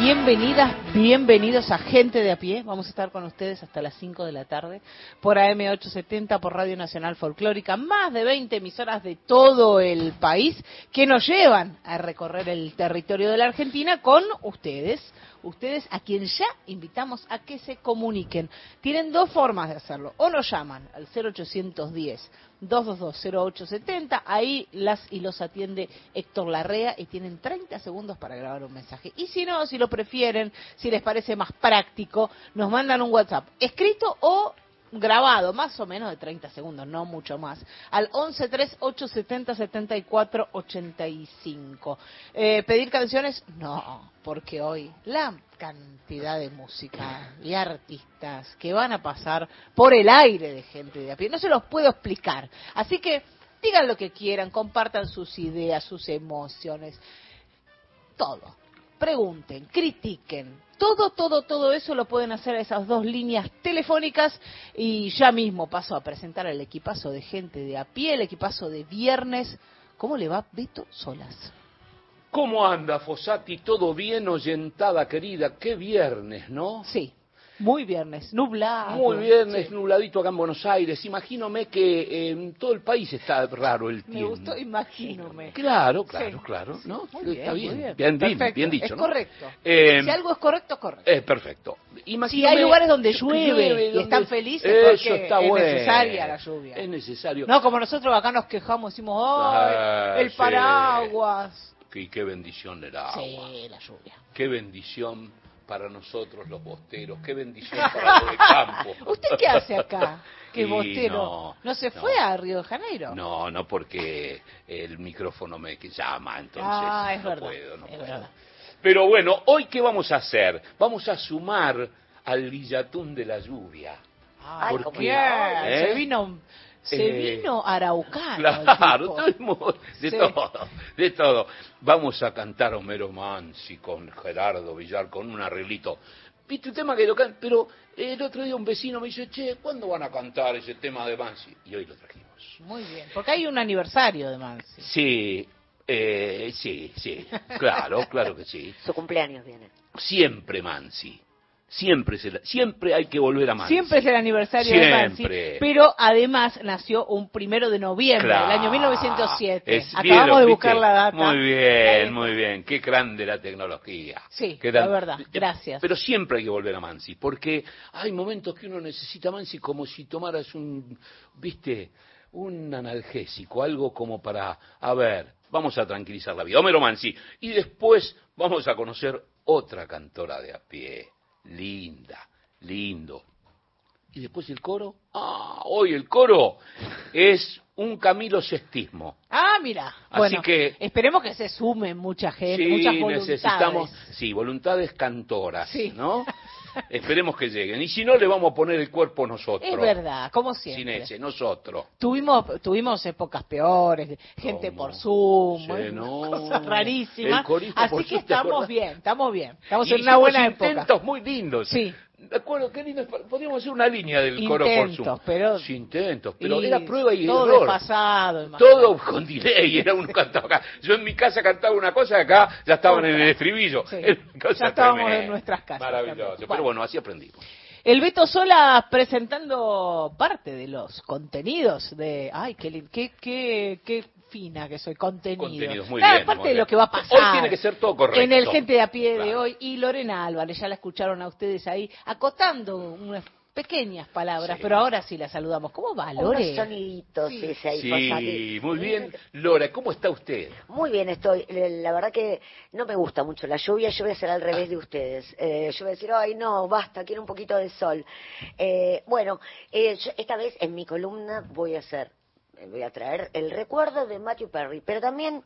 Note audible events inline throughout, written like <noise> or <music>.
Bienvenidas, bienvenidos a Gente de a pie. Vamos a estar con ustedes hasta las 5 de la tarde por AM870, por Radio Nacional Folclórica. Más de 20 emisoras de todo el país que nos llevan a recorrer el territorio de la Argentina con ustedes. Ustedes a quien ya invitamos a que se comuniquen. Tienen dos formas de hacerlo. O nos llaman al 0810 222-0870. Ahí las y los atiende Héctor Larrea y tienen 30 segundos para grabar un mensaje. Y si no, si lo prefieren, si les parece más práctico, nos mandan un WhatsApp escrito o grabado, más o menos de 30 segundos, no mucho más, al 1138707485. Eh, ¿Pedir canciones? No, porque hoy la cantidad de música y artistas que van a pasar por el aire de gente de a pie, no se los puedo explicar. Así que digan lo que quieran, compartan sus ideas, sus emociones, todo pregunten, critiquen. Todo, todo, todo eso lo pueden hacer a esas dos líneas telefónicas y ya mismo paso a presentar al equipazo de gente de a pie, el equipazo de viernes. ¿Cómo le va Beto Solas? ¿Cómo anda, Fosati? ¿Todo bien, oyentada querida? Qué viernes, ¿no? Sí, muy viernes, nublado. Muy viernes, nubladito acá en Buenos Aires. Imagínome que en todo el país está raro el tiempo. Me gustó, imagínome. Claro, claro, claro. ¿no? Muy bien, está bien. muy bien. Bien, bien, Perfecto, bien dicho, Es ¿no? correcto. Eh, si algo es correcto, es correcto. Es perfecto. Si hay lugares donde llueve, y donde- están felices Eso porque está es bueno. necesaria la lluvia. Es necesario. No, como nosotros acá nos quejamos, decimos, ¡ay! Ah, el sí. paraguas. Y qué bendición el agua. Sí, la lluvia. Qué bendición para nosotros los bosteros. Qué bendición para los de campo. <laughs> ¿Usted qué hace acá? Que bostero. no, No, se no. fue a Río de Janeiro? No, no porque el micrófono me llama, entonces Ah, es no verdad, puedo, no es puedo. verdad. Pero bueno, hoy qué vamos a hacer? Vamos a sumar al Villatún de la lluvia. Ay, ¿Por cómo qué? no, ¿Eh? Se vino, se Eh, vino araucano. Claro, todo de <laughs> Sí. todo, de todo. Vamos a cantar Homero Mansi con Gerardo Villar, con un arreglito. ¿Viste un tema que lo can- Pero el otro día un vecino me dice, che, ¿cuándo van a cantar ese tema de Mansi? Y hoy lo trajimos. Muy bien, porque hay un aniversario de Mansi. Sí, eh, sí, sí, claro, claro que sí. Su cumpleaños viene. Siempre Mansi, siempre, se la- siempre hay que volver a Mansi. Siempre es el aniversario de Mansi, pero además nació un primero de noviembre Claro. del año 1907. Es- Acabamos ¿vieron, de viste? buscar la data. Muy bien, muy bien. Qué grande la tecnología. Sí, Qué la gran- verdad. Gracias. Pero siempre hay que volver a Mansi, porque hay momentos que uno necesita Mansi como si tomaras un, viste, un analgésico, algo como para, a ver, vamos a tranquilizar la vida. Homero Mansi. Y después vamos a conocer otra cantora de a pie. Linda, lindo. Y después el coro. Ah, hoy el coro es un Camilo Sextismo. Ah, mira. Así bueno, que- esperemos que se sume mucha gente, Sí, muchas voluntades. necesitamos, sí, voluntades cantoras, Sí. ¿no? <laughs> Esperemos que lleguen. Y si no, le vamos a poner el cuerpo nosotros. Es verdad, como Sin siempre. ese, nosotros. Tuvimos, tuvimos épocas peores, gente ¿Cómo? por Zoom, Sí, no. cosas rarísimas. Así que Zoom, ¿te estamos bien, estamos bien. Estamos Y en una buena época. intentos muy lindos. Sí. De acuerdo, qué lindo. Podríamos hacer una línea del coro por Zoom. pero- Sí, intentos, pero Y era prueba y todo error. imagínate. Todo con delay, era uno cantaba acá. Yo en mi casa cantaba una cosa y acá ya estaban en el estribillo. Sí. Ya estábamos tremenda. en nuestras casas Maravilloso. Pero Bueno. así aprendimos. El Beto Sola presentando parte de los contenidos de... Ay, qué, qué, qué, qué fina que soy, contenido. Contenidos, muy Nada, bien, Parte muy de bien. lo que va a pasar. Hoy tiene que ser todo correcto. En el Gente de a pie de Claro. hoy. Y Lorena Álvarez, ya la escucharon a ustedes ahí, acotando unas pequeñas palabras, Sí. pero ahora sí la saludamos. ¿Cómo va, Lore? Unos soniditos, Sí. ahí, Sí, muy bien. Lora, ¿cómo está usted? Muy bien estoy. Eh, La verdad que no me gusta mucho la lluvia. Yo voy a hacer al revés de ustedes. Eh, yo voy a decir, ay, no, basta, quiero un poquito de sol. Eh, bueno, eh, yo esta vez en mi columna voy a hacer, voy a traer el recuerdo de Matthew Perry, pero también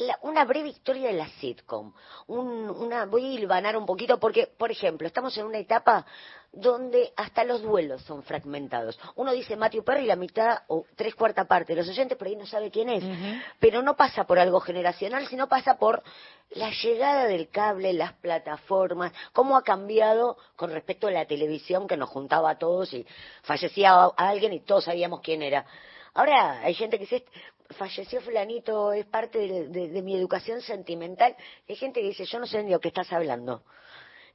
la- una breve historia de la sitcom. Un- una, voy a hilvanar un poquito porque, por ejemplo, estamos en una etapa donde hasta los duelos son fragmentados. Uno dice Matthew Perry, la mitad o tres cuarta parte de los oyentes por ahí no sabe quién es, pero no pasa por algo generacional, sino pasa por la llegada del cable, las plataformas, cómo ha cambiado con respecto a la televisión que nos juntaba a todos y fallecía a alguien y todos sabíamos quién era. Ahora hay gente que dice, falleció fulanito, es parte de, mi educación sentimental. Hay gente que dice, yo no sé ni de lo que estás hablando.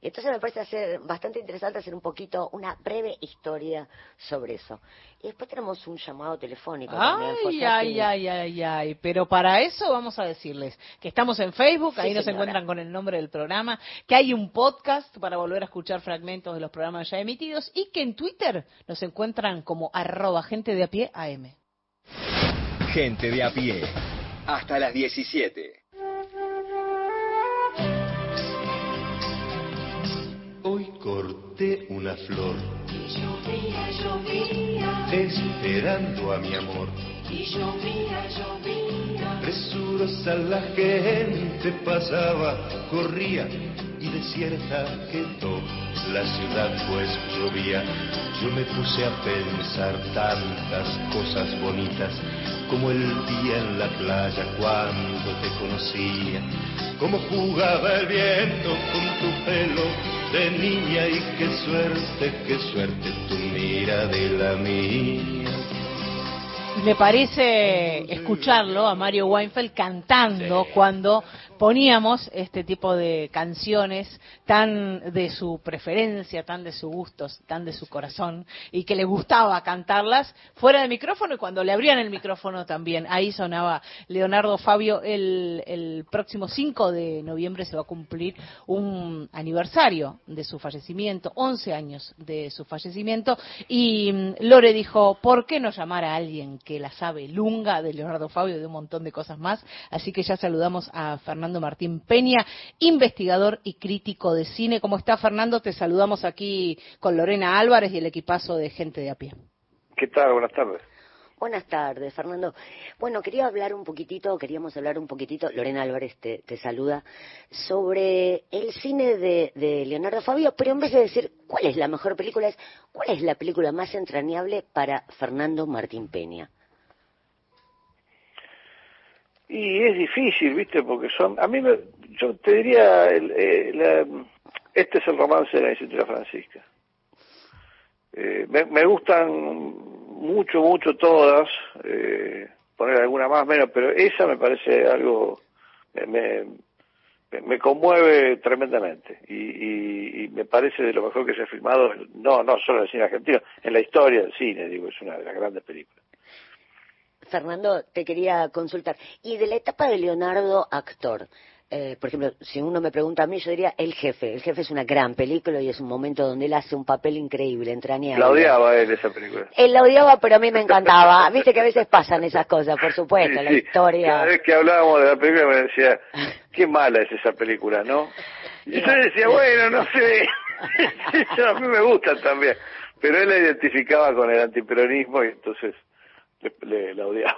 Y entonces me parece hacer bastante interesante hacer un poquito, una breve historia sobre eso. Y después tenemos un llamado telefónico. Ay, ay, ay, ay, ay. Pero para eso vamos a decirles que estamos en Facebook, ahí nos encuentran con el nombre del programa, que hay un podcast para volver a escuchar fragmentos de los programas ya emitidos y que en Twitter nos encuentran como arroba gente de a pie AM. Gente de a pie. Hasta las 17. Hoy corté una flor. Y llovía, llovía. Esperando a mi amor. Y llovía, llovía. Presurosa la gente pasaba, corría y desierta quedó la ciudad pues llovía. Yo me puse a pensar tantas cosas bonitas como el día en la playa cuando te conocía, como jugaba el viento con tu pelo de niña y qué suerte, qué suerte tu mira de la mía. Me parece escucharlo a Mario Weinfeld cantando cuando poníamos este tipo de canciones tan de su preferencia, tan de su gusto, tan de su corazón, y que le gustaba cantarlas fuera del micrófono y cuando le abrían el micrófono también. Ahí sonaba Leonardo Fabio. El, el próximo 5 de noviembre se va a cumplir un aniversario de su fallecimiento, 11 años de su fallecimiento, y mm, Lore dijo, ¿por qué no llamar a alguien que la sabe lunga de Leonardo Fabio y de un montón de cosas más? Así que ya saludamos a Fernando Fernando Martín Peña, investigador y crítico de cine. ¿Cómo está Fernando? Te saludamos aquí con Lorena Álvarez y el equipazo de Gente de a pie. ¿Qué tal? Buenas tardes. Buenas tardes, Fernando. Bueno, quería hablar un poquitito, queríamos hablar un poquitito, Lorena Álvarez te, saluda, sobre el cine de, de, Leonardo Fabio, pero en vez de decir cuál es la mejor película, es cuál es la película más entrañable para Fernando Martín Peña. Y es difícil, ¿viste? Porque son. A mí, me, yo te diría. El, eh, este es el romance de la Institución Francisca. Eh, me, me, gustan mucho, mucho todas. Eh, poner alguna más menos, pero esa me parece algo. Me, me, conmueve tremendamente y, y, me parece de lo mejor que se ha filmado, no, no solo en el cine argentino, en la historia del cine, digo, es una de las grandes películas. Fernando, te quería consultar. Y de la etapa de Leonardo actor, eh, por ejemplo, si uno me pregunta a mí, yo diría El Jefe. El Jefe es una gran película y es un momento donde él hace un papel increíble, entrañable. La odiaba él esa película. Él la odiaba, pero a mí me encantaba. <laughs> Viste que a veces pasan esas cosas, por supuesto, la historia. Cada vez que hablábamos de la película me decía, qué mala es esa película, ¿no? <laughs> Y yo decía, bueno, no sé. <laughs> a mí me gusta también. Pero él la identificaba con el antiperonismo y entonces le, la odiaba.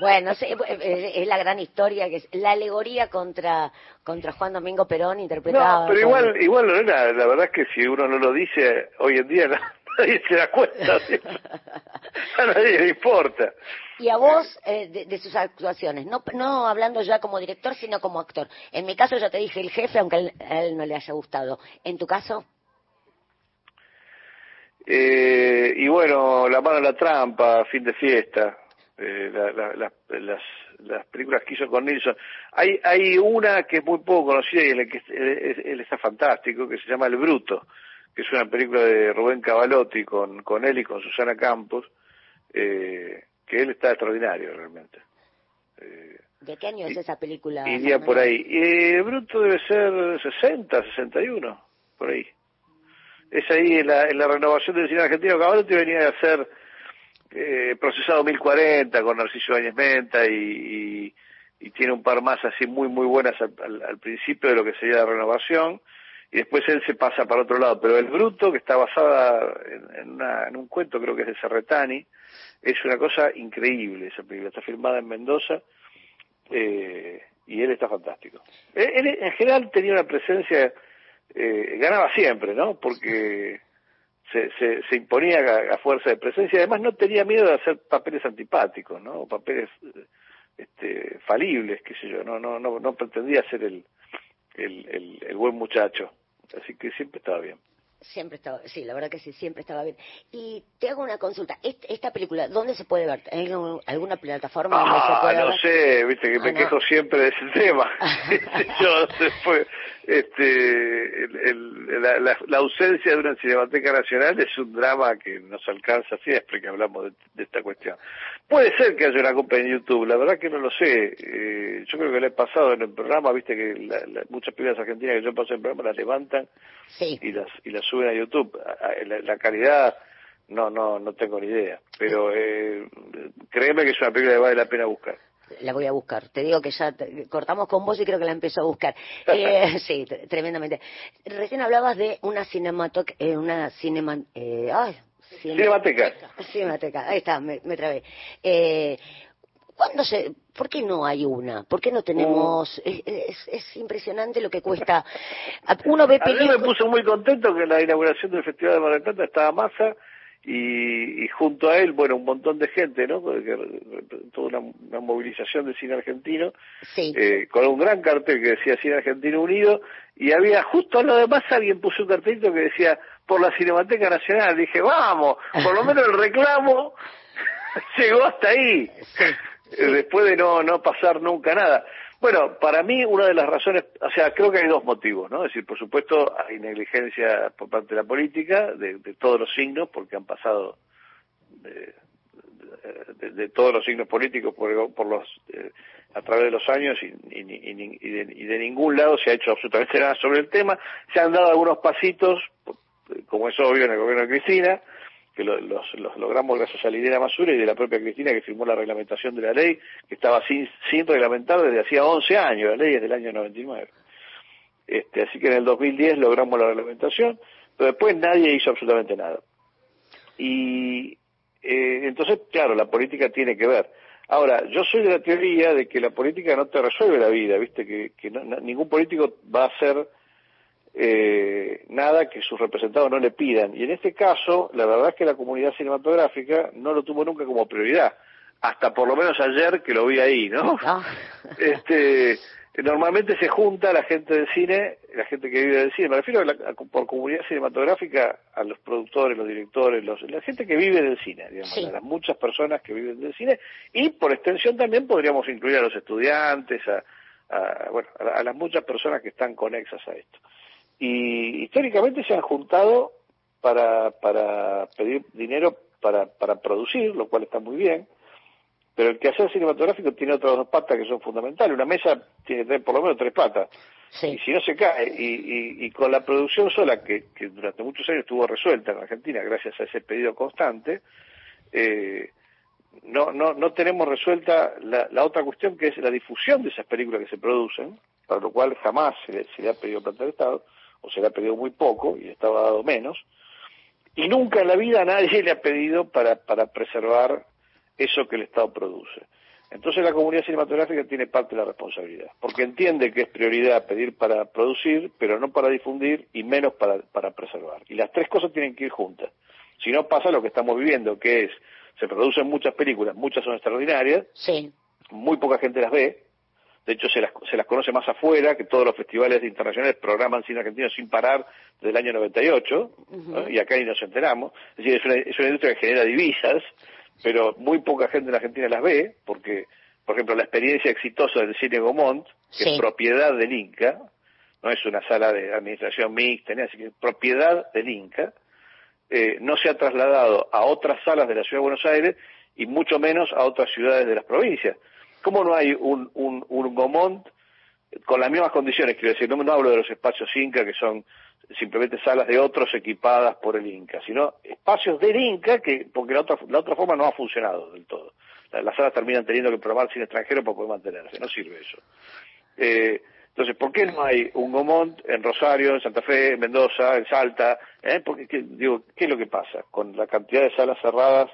Bueno, es la gran historia, que es la alegoría contra contra Juan Domingo Perón interpretado. No, pero igual, igual Lorena, la verdad es que si uno no lo dice hoy en día <laughs> nadie se da cuenta, <laughs> a nadie le importa. Y a vos, eh, de, sus actuaciones, no, no hablando ya como director, sino como actor. En mi caso ya te dije el jefe, aunque a él no le haya gustado. ¿En tu caso? Eh, y bueno, La mano en la trampa, Fin de fiesta, eh, las, las películas que hizo con Nilsson. Hay, hay una que es muy poco conocida y en la que él, está fantástico, que se llama El Bruto, que es una película de Rubén Cavalotti con, con él y con Susana Campos, eh, que él está extraordinario realmente. Eh, ¿De qué año es esa película? Iría por ahí. El Bruto debe ser 60, 61, por ahí es ahí en la, en la renovación del cine argentino. Cavalotti venía a ser eh, procesado 1040 con Narciso Áñez Menta y, y, tiene un par más así muy, muy buenas al, principio de lo que sería la renovación. Y después él se pasa para otro lado. Pero El Bruto, que está basada en, una, en un cuento, creo que es de Serretani, es una cosa increíble esa película. Está filmada en Mendoza. Eh, y él está fantástico. Él, en general tenía una presencia eh, ganaba siempre, ¿no? Porque se, se, imponía a, fuerza de presencia. Además, no tenía miedo de hacer papeles antipáticos, ¿no? Papeles este, falibles, qué sé yo. No, no, no, pretendía ser el, el, el, buen muchacho. Así que siempre estaba bien. Siempre estaba, sí, la verdad que sí, siempre estaba bien. Y te hago una consulta. Esta película, ¿dónde se puede ver? ¿En alguna plataforma donde se Ah, puede no ver? sé, viste que me Ah, no. quejo siempre de ese tema. <laughs> <laughs> Yo después, este, el- el- la, la- la ausencia de una cinemateca nacional es un drama que nos alcanza siempre que hablamos de, de esta cuestión. Puede ser que haya una compra en YouTube, la verdad que no lo sé. Eh, yo creo que le he pasado en el programa, viste que la- la- muchas películas argentinas que yo paso en el programa las levantan Sí. y las y las suben a YouTube. La, la calidad no no no tengo ni idea, pero eh, créeme que es una película que vale la pena buscar. La voy a buscar. Te digo que ya te- cortamos con vos y creo que la empezó a buscar. <laughs> Eh, sí, tre- tremendamente. Recién hablabas de una cinematoc, eh, una cinema, eh, ay, cine- Cinemateca. Cinemateca, ahí está, me, me trabé. Eh, ¿Cuándo se, ¿Por qué no hay una? ¿Por qué no tenemos? Uh. Es, es- es impresionante lo que cuesta. Uno ve A mí me películas. puso muy contento que en la inauguración del Festival de Mar del Plata estaba Massa y, y junto a él, bueno, un montón de gente, ¿no? Toda una, una movilización de cine argentino, Sí, eh, con un gran cartel que decía Cine Argentino Unido y había justo a lo de Massa alguien puso un cartelito que decía por la Cinemateca Nacional. Dije, vamos, por lo menos el reclamo <laughs> llegó hasta ahí. Eh, después de no, no pasar nunca nada. Bueno, para mí una de las razones, o sea, creo que hay dos motivos, ¿no? Es decir, por supuesto hay negligencia por parte de la política, de, de todos los signos, porque han pasado de, de- de todos los signos políticos por, por los eh, a través de los años y, y- y- y de, y de ningún lado se ha hecho absolutamente nada sobre el tema. Se han dado algunos pasitos, como es obvio en el gobierno de Cristina, que lo- los, los logramos gracias a Liliana Masura y de la propia Cristina que firmó la reglamentación de la ley, que estaba sin, sin reglamentar desde hacía 11 años, la ley es del año 99. Este, así que en el 2010 logramos la reglamentación, pero después nadie hizo absolutamente nada. Y eh, entonces, claro, la política tiene que ver. Ahora, yo soy de la teoría de que la política no te resuelve la vida, ¿viste? Que, que no- ningún político va a hacer eh, nada que sus representados no le pidan. Y en este caso, la verdad es que la comunidad cinematográfica no lo tuvo nunca como prioridad. Hasta por lo menos ayer que lo vi ahí, ¿no? Ah. <laughs> este normalmente se junta la gente del cine, la gente que vive del cine, me refiero a la- a- por comunidad cinematográfica a los productores, los directores, los, la gente que vive del cine, digamos, Sí. a las muchas personas que viven del cine y por extensión también podríamos incluir a los estudiantes, a, a- bueno, a, a las muchas personas que están conexas a esto. Y históricamente se han juntado para, para pedir dinero para, para producir, lo cual está muy bien, pero el quehacer cinematográfico tiene otras dos patas que son fundamentales. Una mesa tiene que tener por lo menos tres patas. Y si no se cae, y, y- y con la producción sola, que, que durante muchos años estuvo resuelta en Argentina gracias a ese pedido constante, eh, no, no, no tenemos resuelta la, la otra cuestión que es la difusión de esas películas que se producen, para lo cual jamás se le, se le ha pedido plata al Estado, o se le ha pedido muy poco, y ha dado menos, y nunca en la vida nadie le ha pedido para, para preservar eso que el Estado produce. Entonces la comunidad cinematográfica tiene parte de la responsabilidad, porque entiende que es prioridad pedir para producir, pero no para difundir y menos para, para preservar. Y las tres cosas tienen que ir juntas. Si no pasa lo que estamos viviendo, que es, se producen muchas películas, muchas son extraordinarias, sí, muy poca gente las ve, de hecho se las, se las conoce más afuera, que todos los festivales internacionales programan cine argentino sin parar desde el año 98, ¿no? y acá ni nos enteramos, es decir, es una, es una industria que genera divisas, pero muy poca gente en Argentina las ve, porque, por ejemplo, la experiencia exitosa del cine Gomont, que Sí. es propiedad del Inca, no es una sala de administración mixta, ni así que es propiedad del Inca, eh, no se ha trasladado a otras salas de la Ciudad de Buenos Aires y mucho menos a otras ciudades de las provincias. ¿Cómo no hay un, un, un Gomont con las mismas condiciones? Quiero decir, no, no hablo de los espacios Inca que son simplemente salas de otros equipadas por el Inca, sino espacios del Inca que, porque la otra, la otra forma no ha funcionado del todo. La- Las salas terminan teniendo que probar cine extranjero para poder mantenerse, no sirve eso. Eh, entonces, ¿por qué no hay un Gomont en Rosario, en Santa Fe, en Mendoza, en Salta? ¿Eh? Porque, ¿qué, digo, ¿qué es lo que pasa? Con la cantidad de salas cerradas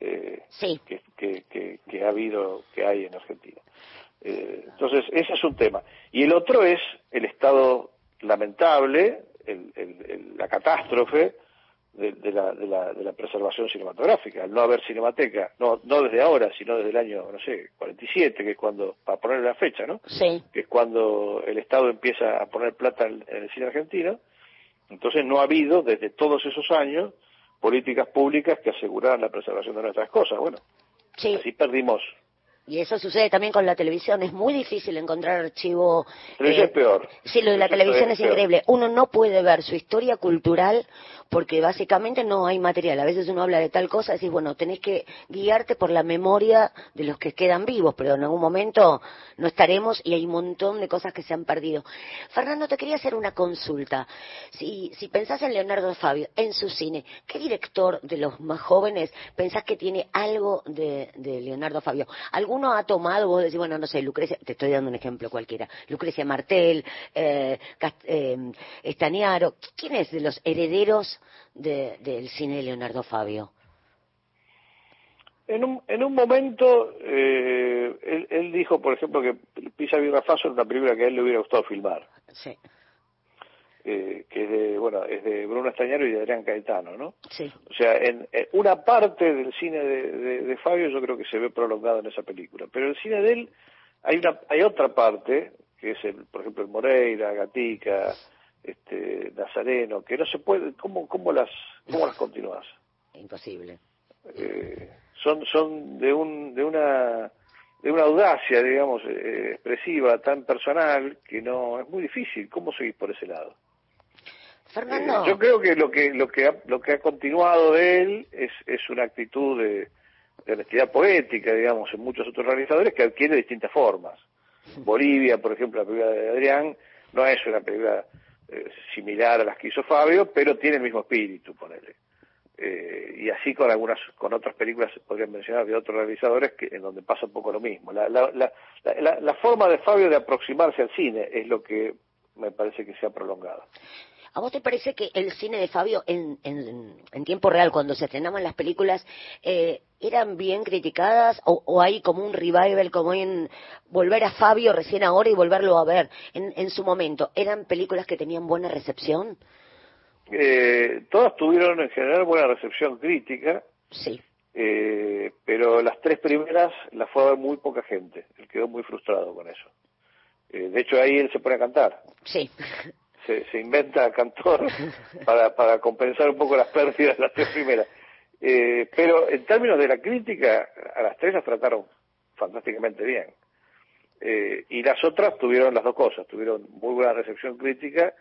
eh, sí. que, que, que, que ha habido, que hay en Argentina. Eh, entonces, ese es un tema. Y el otro es el estado lamentable, el- el- el- la catástrofe de, de la, de, la, de la preservación cinematográfica. Al no haber cinemateca, no, no desde ahora, sino desde el año, no sé, 47, que es cuando, para poner la fecha, ¿no? Sí, que es cuando el Estado empieza a poner plata en, en el cine argentino, Entonces no ha habido desde todos esos años políticas públicas que aseguraran la preservación de nuestras cosas. Bueno, Sí, así perdimos. Y eso sucede también con la televisión. Es muy difícil encontrar archivo. Eh, es peor. Sí, lo de la televisión es increíble. Uno no puede ver su historia cultural porque básicamente no hay material. A veces uno habla de tal cosa y decís, bueno, tenés que guiarte por la memoria de los que quedan vivos, pero en algún momento no estaremos y hay un montón de cosas que se han perdido. Fernando, te quería hacer una consulta. Si, si pensás en Leonardo Fabio, en su cine, ¿qué director de los más jóvenes pensás que tiene algo de, de Leonardo Fabio? ¿Alguno ha tomado, vos decís, bueno, no sé, Lucrecia, te estoy dando un ejemplo cualquiera, Lucrecia Martel, eh, Cast- eh, Estaniaro, ¿quién es de los herederos de- del cine de Leonardo Fabio? En un, en un momento, eh, él, él dijo, por ejemplo, que Pisa Birra Faso era una película que a él le hubiera gustado filmar, Sí, eh, que es de, bueno, es de Bruno Estañaro y de Adrián Caetano, ¿no? sí, O sea, en, en una parte del cine de, de- de Fabio yo creo que se ve prolongado en esa película, pero el cine de él hay una hay otra parte que es el, por ejemplo, el Moreira, Gatica, este Nazareno, que no se puede, ¿cómo, cómo las cómo las continúas? imposible. Eh, son son de un de una de una audacia, digamos, eh, expresiva tan personal que no es muy difícil. ¿Cómo seguís por ese lado? Fernando, Eh, yo creo que lo que lo que ha, lo que ha continuado de él es es una actitud de, de honestidad poética, digamos, en muchos otros realizadores que adquiere distintas formas. Bolivia, por ejemplo, la película de Adrián no es una película eh, similar a las que hizo Fabio, pero tiene el mismo espíritu, ponele. Eh, y así con algunas con otras películas se podrían mencionar de otros realizadores que en donde pasa un poco lo mismo la, la, la, la, la forma de Fabio de aproximarse al cine es lo que me parece que se ha prolongado ¿A vos te parece que el cine de Fabio en, en, en tiempo real, cuando se estrenaban las películas, eh, eran bien criticadas o, o hay como un revival, como en volver a Fabio recién ahora y volverlo a ver en, en su momento? ¿Eran películas que tenían buena recepción? eh, todas tuvieron en general buena recepción crítica Sí, eh, pero las tres primeras las fue a ver muy poca gente él quedó muy frustrado con eso Eh, de hecho ahí él se pone a cantar sí. Se, se inventa cantor <laughs> para, para compensar un poco las pérdidas de las tres primeras. Eh, pero en términos de la crítica, a las tres las trataron fantásticamente bien. Eh, y las otras tuvieron las dos cosas, tuvieron muy buena recepción crítica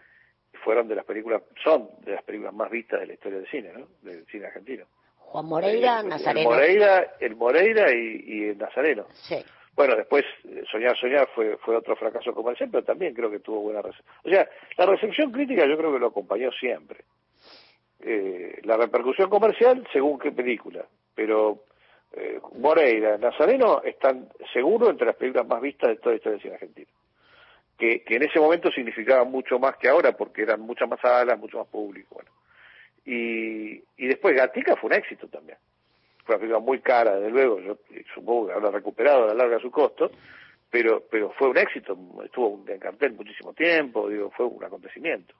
y fueron de las películas, son de las películas más vistas de la historia del cine, ¿no? Del cine argentino. Juan Moreira, Eh, el, Nazareno. El Moreira, el Moreira y, y el Nazareno. Sí. Bueno, después eh, Soñar, Soñar fue, fue otro fracaso comercial, pero también creo que tuvo buena recepción. O sea, la recepción crítica yo creo que lo acompañó siempre. Eh, la repercusión comercial, según qué película. Pero eh, Moreira, Nazareno están seguro entre las películas más vistas de toda la historia del cine argentino. Que, en ese momento significaban mucho más que ahora, porque eran muchas más salas, mucho más público. Bueno. Y, y después Gatica fue un éxito también fue una película muy cara, desde luego, yo supongo que habrá recuperado a la larga su costo, pero pero fue un éxito, estuvo en cartel muchísimo tiempo, digo, fue un acontecimiento.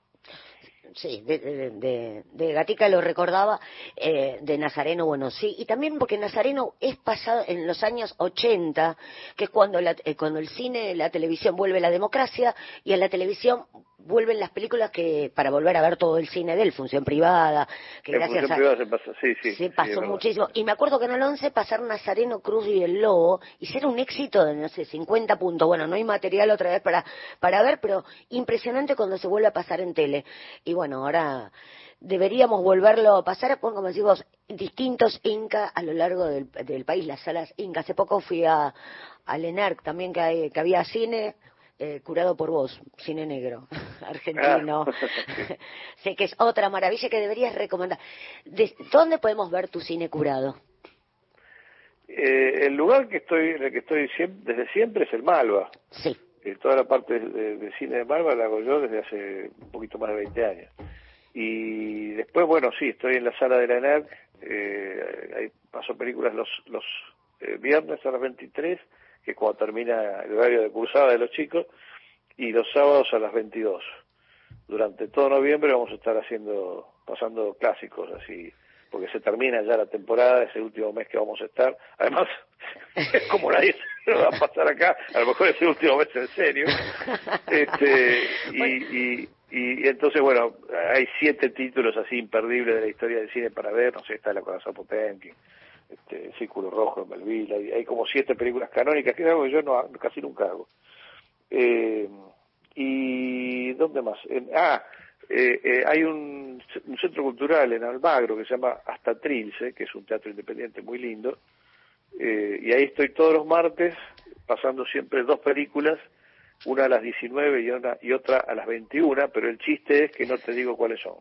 Sí, de, de, Gatica lo recordaba, eh, de Nazareno, bueno, sí, y también porque Nazareno es pasado en los años 80, que es cuando, la, eh, cuando el cine, la televisión vuelve la democracia y en la televisión vuelven las películas que para volver a ver todo el cine de él, función privada, que En gracias función a... privada se pasa, sí. Se pasó muchísimo. Y me acuerdo que en el 11 pasar Nazareno Cruz y el Lobo y ser un éxito de, no sé, 50 puntos. Bueno, no hay material otra vez para, para ver, pero impresionante cuando se vuelve a pasar en tele. Y bueno, ahora deberíamos volverlo a pasar, con, como decimos, distintos Inca a lo largo del, del país, las salas Inca. Hace poco fui a, a Lenarc también, que, hay- que había cine. Eh, curado por vos, cine negro, <laughs> argentino. <laughs> Sé que es otra maravilla que deberías recomendar. ¿De- ¿Dónde podemos ver tu cine curado? Eh, el lugar que estoy, en el que estoy siem- desde siempre es el Malva. Sí, Eh, toda la parte de, de cine de Malva la hago yo desde hace un poquito más de 20 años. Y después, bueno, sí, estoy en la sala de la ENERC, eh, ahí paso películas los, los eh, viernes a las 23, que es cuando termina el horario de cursada de los chicos, y los sábados a las 22. Durante todo noviembre vamos a estar haciendo, pasando clásicos así, porque se termina ya la temporada, es el último mes que vamos a estar. Además, <laughs> es como nadie se <laughs> lo va a pasar acá, a lo mejor es el último mes en serio. Este, y, y, Y, entonces, bueno, hay siete títulos así imperdibles de la historia del cine para ver, no sé, está La Corazón Potemkin, este, Círculo Rojo en Melville, hay, hay, como siete películas canónicas, que es algo que yo no, casi nunca hago. Eh, y ¿dónde más? ah, eh, eh, hay un, centro cultural en Almagro que se llama Hasta Trilce, que es un teatro independiente muy lindo, y ahí estoy todos los martes pasando siempre dos películas una a las 19 y, una, y otra a las 21, pero el chiste es que no te digo cuáles son.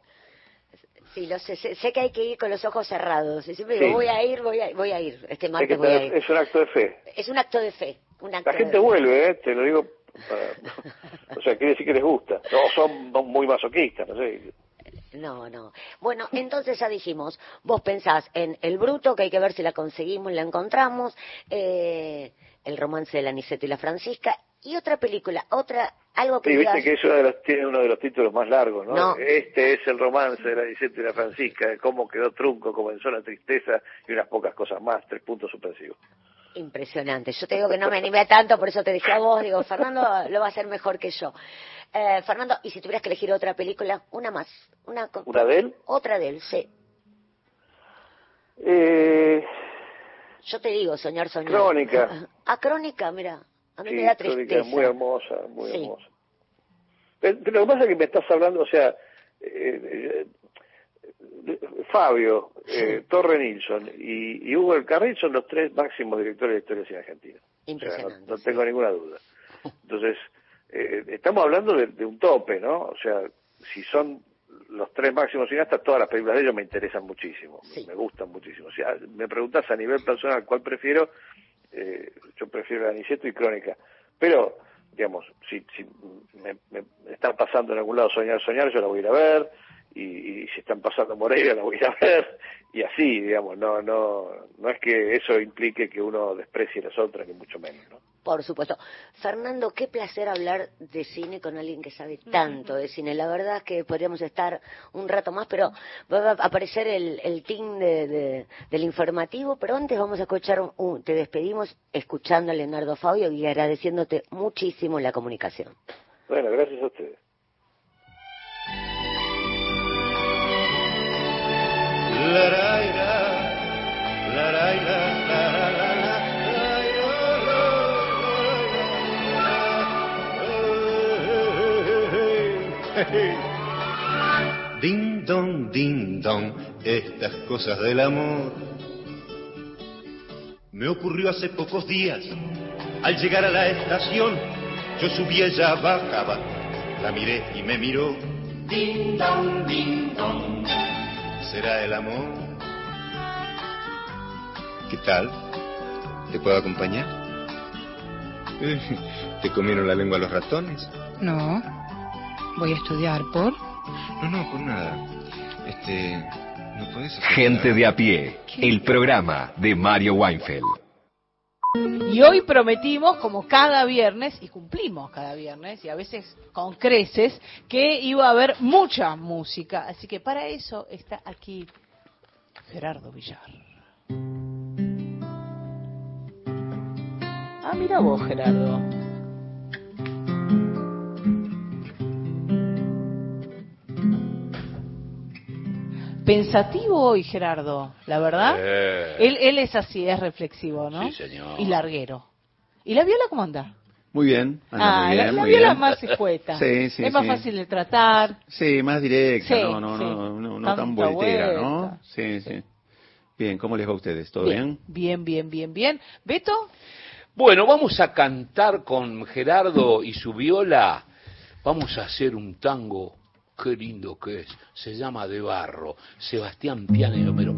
Sí, lo sé, sé, que hay que ir con los ojos cerrados. Y siempre digo, voy a ir, voy a, voy a ir. Este martes voy a ir. Es un acto de fe. Es un acto de fe. La gente vuelve, ¿eh? te lo digo. <laughs> o sea, quiere decir que les gusta. No, son muy masoquistas, no sé. No, no. Bueno, entonces ya dijimos, vos pensás en El Bruto, que hay que ver si la conseguimos y la encontramos, eh, el romance de la Niceto y la Francisca, y otra película, otra, algo que... Sí, viste que eso tiene uno de los títulos más largos, ¿no? Este es el romance de la Niceto y la Francisca, cómo quedó trunco, comenzó la tristeza y unas pocas cosas más, tres puntos suspensivos. Impresionante. Yo te digo que no me animé tanto, por eso te dije a vos, digo, Fernando lo va a hacer mejor que yo. Eh, Fernando, y si tuvieras que elegir otra película, una más. ¿Una, ¿Una de él? Otra de él, sí. Eh... Yo te digo, señor soñar. Crónica. <laughs> Ah, Crónica, mira. A mí me da tristeza. muy hermosa, muy hermosa. Pero, lo que pasa es que me estás hablando, o sea, eh, eh, Fabio, eh, Torre Nilsson y, Hugo El Carril son los tres máximos directores de historia cine argentina. Impresionante. no, tengo ninguna duda. <laughs> Entonces, estamos hablando de, un tope, ¿no? O sea, si son los tres máximos cineastas, todas las películas de ellos me interesan muchísimo, me gustan muchísimo. O sea, me preguntas a nivel personal cuál prefiero, eh, yo prefiero Aniceto y Crónica. Pero, digamos, si, si me, están pasando en algún lado Soñar, Soñar, yo la voy a ir a ver, y, si están pasando Moreira <laughs> la voy a ir a ver, y así, digamos, no, no, no es que eso implique que uno desprecie las otras, ni mucho menos, ¿no? Por supuesto. Fernando, qué placer hablar de cine con alguien que sabe tanto de cine. La verdad es que podríamos estar un rato más, pero va a aparecer el, el team de, del informativo. Pero antes vamos a escuchar, un, te despedimos escuchando a Leonardo Fabio y agradeciéndote muchísimo la comunicación. Bueno, gracias a ustedes. <laughs> Ding dong, ding dong, estas cosas del amor. Me ocurrió hace pocos días. Al llegar a la estación, yo subí, ella bajaba. La miré y me miró. Ding dong, ding dong. ¿Será el amor? ¿Qué tal? ¿Te puedo acompañar? <laughs> ¿Te comieron la lengua los ratones? No. Voy a estudiar por. No, no, por nada. Este. ¿No puedes Gente de a pie. El programa de Mario Weinfeld. Y hoy prometimos, como cada viernes, y cumplimos cada viernes, y a veces con creces, que iba a haber mucha música. Así que para eso está aquí Gerardo Villar. Ah, mira vos, Gerardo. Pensativo hoy, Gerardo, la verdad. Él, él es así, es reflexivo, ¿no? Sí, señor. Y larguero. ¿Y la viola cómo anda? Muy bien, anda ah, muy bien, la, la viola más escueta. sí, sí, es más fácil de tratar. Sí, más directa, no, no, no, no, no tan voltera, ¿no? Sí, sí, Bien, ¿cómo les va a ustedes? ¿Todo bien? Bien, bien, bien, bien. ¿Beto? Bueno, vamos a cantar con Gerardo y su viola. Vamos a hacer un tango Qué lindo que es. Se llama De Barro. Sebastián Piana y Homero.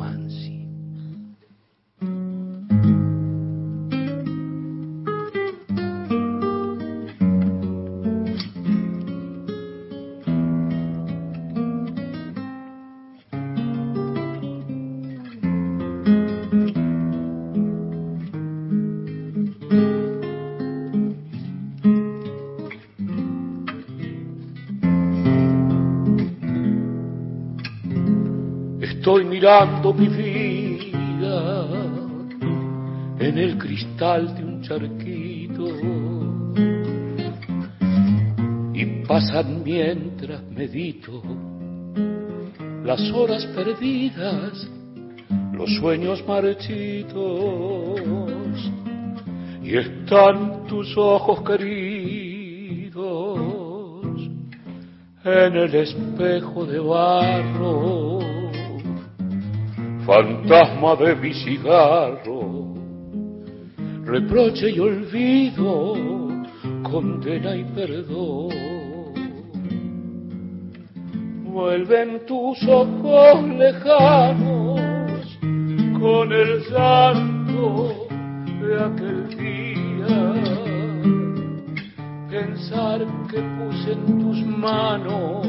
Mi vida en el cristal de un charquito. Y pasan mientras medito las horas perdidas, los sueños marchitos, y están tus ojos queridos en el espejo de barro, fantasma de mi cigarro, reproche y olvido, condena y perdón vuelven tus ojos lejanos con el santo de aquel día. Pensar que puse en tus manos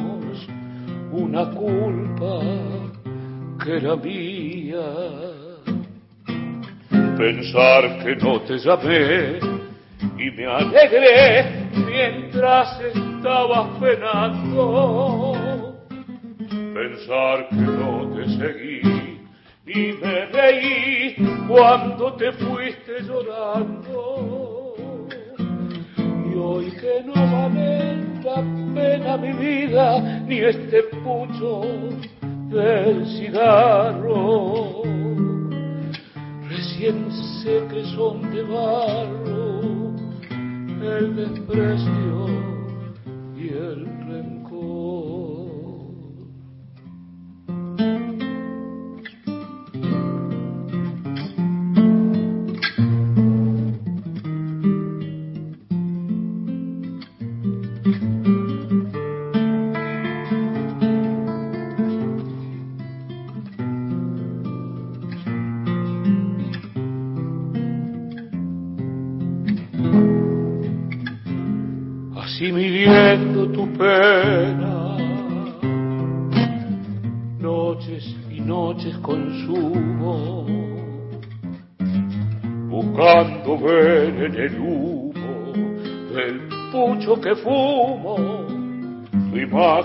una culpa que era mía. Pensar que no te llamé y me alegré mientras estabas penando pensar que no te seguí y me reí cuando te fuiste llorando. Y hoy que no vale la pena mi vida ni este pucho del cigarro, sé que son de barro el desprecio y el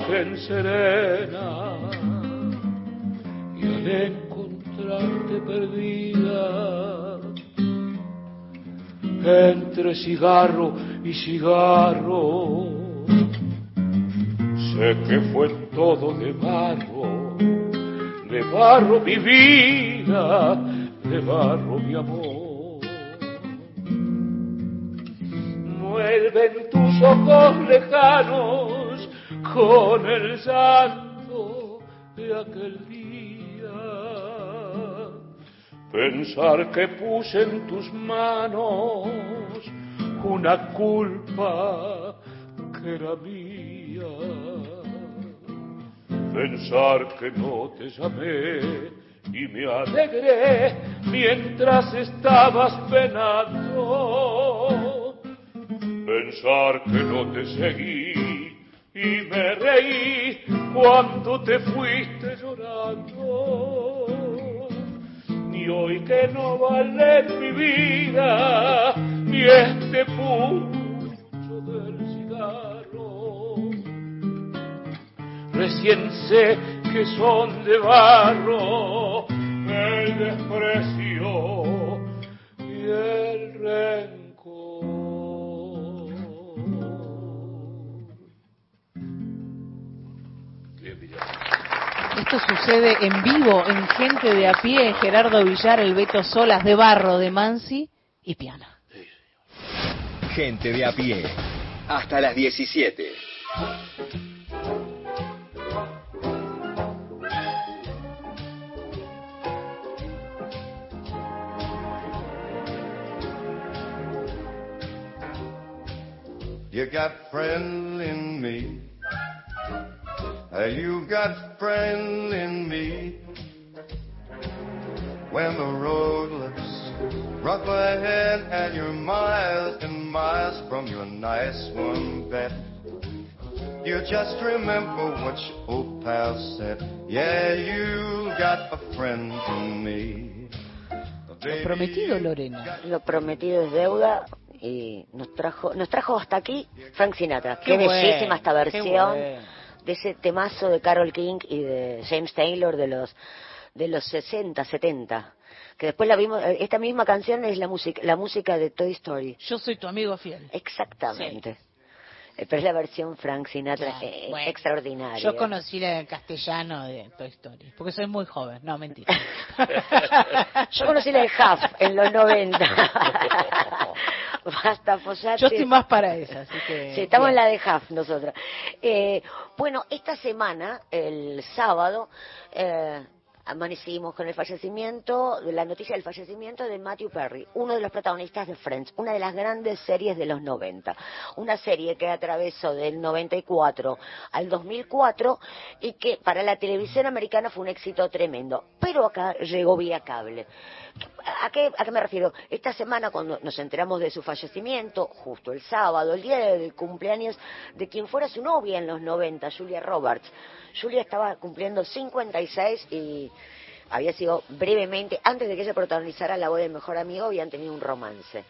imagen serena. Y al encontrarte perdida entre cigarro y cigarro sé que fue todo de barro de barro mi vida de barro mi amor. Vuelven tus ojos lejanos con el santo de aquel día. Pensar que puse en tus manos una culpa que era mía. Pensar que no te llamé y me alegré mientras estabas penando pensar que no te seguí y me reí cuando te fuiste llorando. Ni hoy que no vale mi vida, ni este pucho del cigarro. Recién sé que son de barro el desprecio y el rencor. Esto sucede en vivo, en Gente de a pie, Gerardo Villar, el Beto Solas de Barro, de Mansi y Piana. Gente de a pie, hasta las 17. You got friend in me. You got friend in me. When the road looks rough ahead and you're miles and miles from your nice warm bed, you just remember what your old pal said. Yeah, you got a friend in me. Lo prometido, Lorena. Lo prometido es deuda y nos trajo, nos trajo hasta aquí Frank Sinatra. Qué, qué bellísima esta versión de ese temazo de Carol King y de James Taylor de los de los 60, 70. Que después la vimos, eh, esta misma canción es la música, la música de Toy Story. Yo soy tu amigo fiel. Exactamente. Pero es la versión Frank Sinatra eh, extraordinaria. Yo conocí la en castellano de Toy Story, porque soy muy joven, no, mentira. <laughs> yo conocí la de Huff en los 90. <laughs> Basta, Yo estoy más para esa, así que... Sí, estamos en la de Huff nosotros. Eh, bueno, esta semana, el sábado, eh, amanecimos con el fallecimiento, la noticia del fallecimiento de Matthew Perry, uno de los protagonistas de Friends, una de las grandes series de los 90. Una serie que atravesó del 94 al 2004 y que para la televisión americana fue un éxito tremendo. Pero acá llegó vía cable. ¿A qué, ¿A qué me refiero? Esta semana, cuando nos enteramos de su fallecimiento, justo el sábado, el día del cumpleaños de quien fuera su novia en los 90, Julia Roberts. Julia estaba cumpliendo 56 y había sido brevemente, antes de que ella protagonizara La voz del mejor amigo, habían tenido un romance.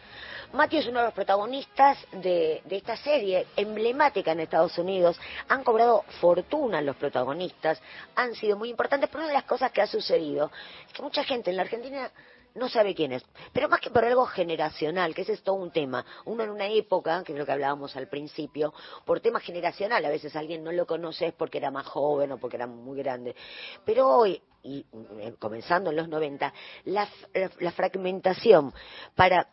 Matthew es uno de los protagonistas de, de, esta serie emblemática en Estados Unidos. Han cobrado fortuna los protagonistas, han sido muy importantes, pero una de las cosas que ha sucedido es que mucha gente en la Argentina no sabe quién es. Pero más que por algo generacional, que ese es todo un tema. Uno en una época, que es lo que hablábamos al principio, por tema generacional, a veces alguien no lo conoce porque era más joven o porque era muy grande. Pero hoy, y eh, comenzando en los 90, la, la, fragmentación para,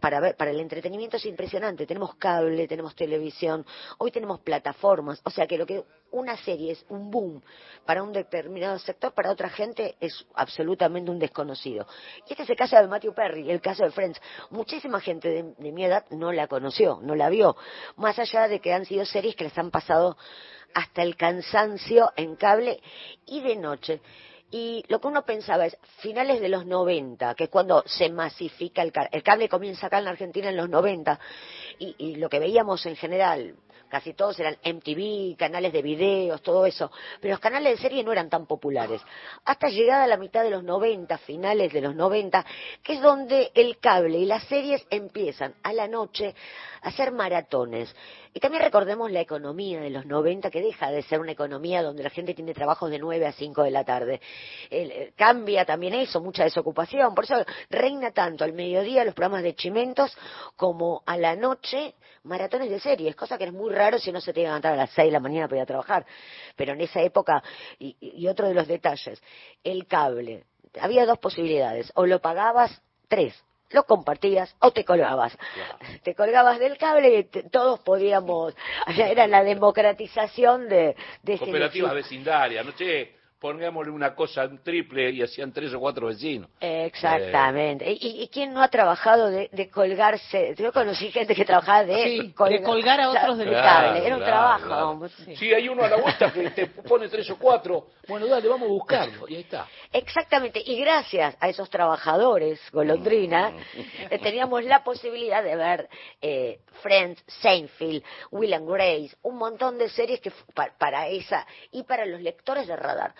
para, ver, para el entretenimiento es impresionante. Tenemos cable, tenemos televisión, hoy tenemos plataformas, o sea que lo que una serie es un boom para un determinado sector, para otra gente es absolutamente un desconocido. Y este es el caso de Matthew Perry, el caso de Friends. Muchísima gente de, mi edad no la conoció, no la vio, más allá de que han sido series que les han pasado hasta el cansancio en cable y de noche. Y lo que uno pensaba es, finales de los 90, que es cuando se masifica el cable, el cable comienza acá en la Argentina en los 90, y, lo que veíamos en general, casi todos eran MTV, canales de videos, todo eso, pero los canales de serie no eran tan populares. Hasta llegada a la mitad de los 90, finales de los 90, que es donde el cable y las series empiezan a la noche a hacer maratones. Y también recordemos la economía de los 90, que deja de ser una economía donde la gente tiene trabajos de 9 a 5 de la tarde. Eh, cambia también eso, mucha desocupación. Por eso reina tanto al mediodía los programas de chimentos como a la noche maratones de series, cosa que es muy raro si no se tiene que levantar a las 6 de la mañana para ir a trabajar. Pero en esa época, y, y otro de los detalles, el cable. Había dos posibilidades, o lo pagabas tres, lo compartías o te colgabas. Te colgabas del cable y todos podíamos, <laughs> era la democratización de, de Cooperativas vecindarias, no sé, pongámosle una cosa, un triple, y hacían tres o cuatro vecinos. Exactamente. ¿Y, quién no ha trabajado de, colgarse? Yo conocí gente que trabajaba de, colgar, a otros del cable. Era un trabajo. Sí. hay uno a la vuelta que te pone tres o cuatro. Bueno, dale, vamos a buscarlo. Y ahí está. Exactamente. Y gracias a esos trabajadores, golondrina, mm. eh, teníamos la posibilidad de ver eh, Friends, Seinfeld, Will and Grace, un montón de series que para esa y para los lectores de radar.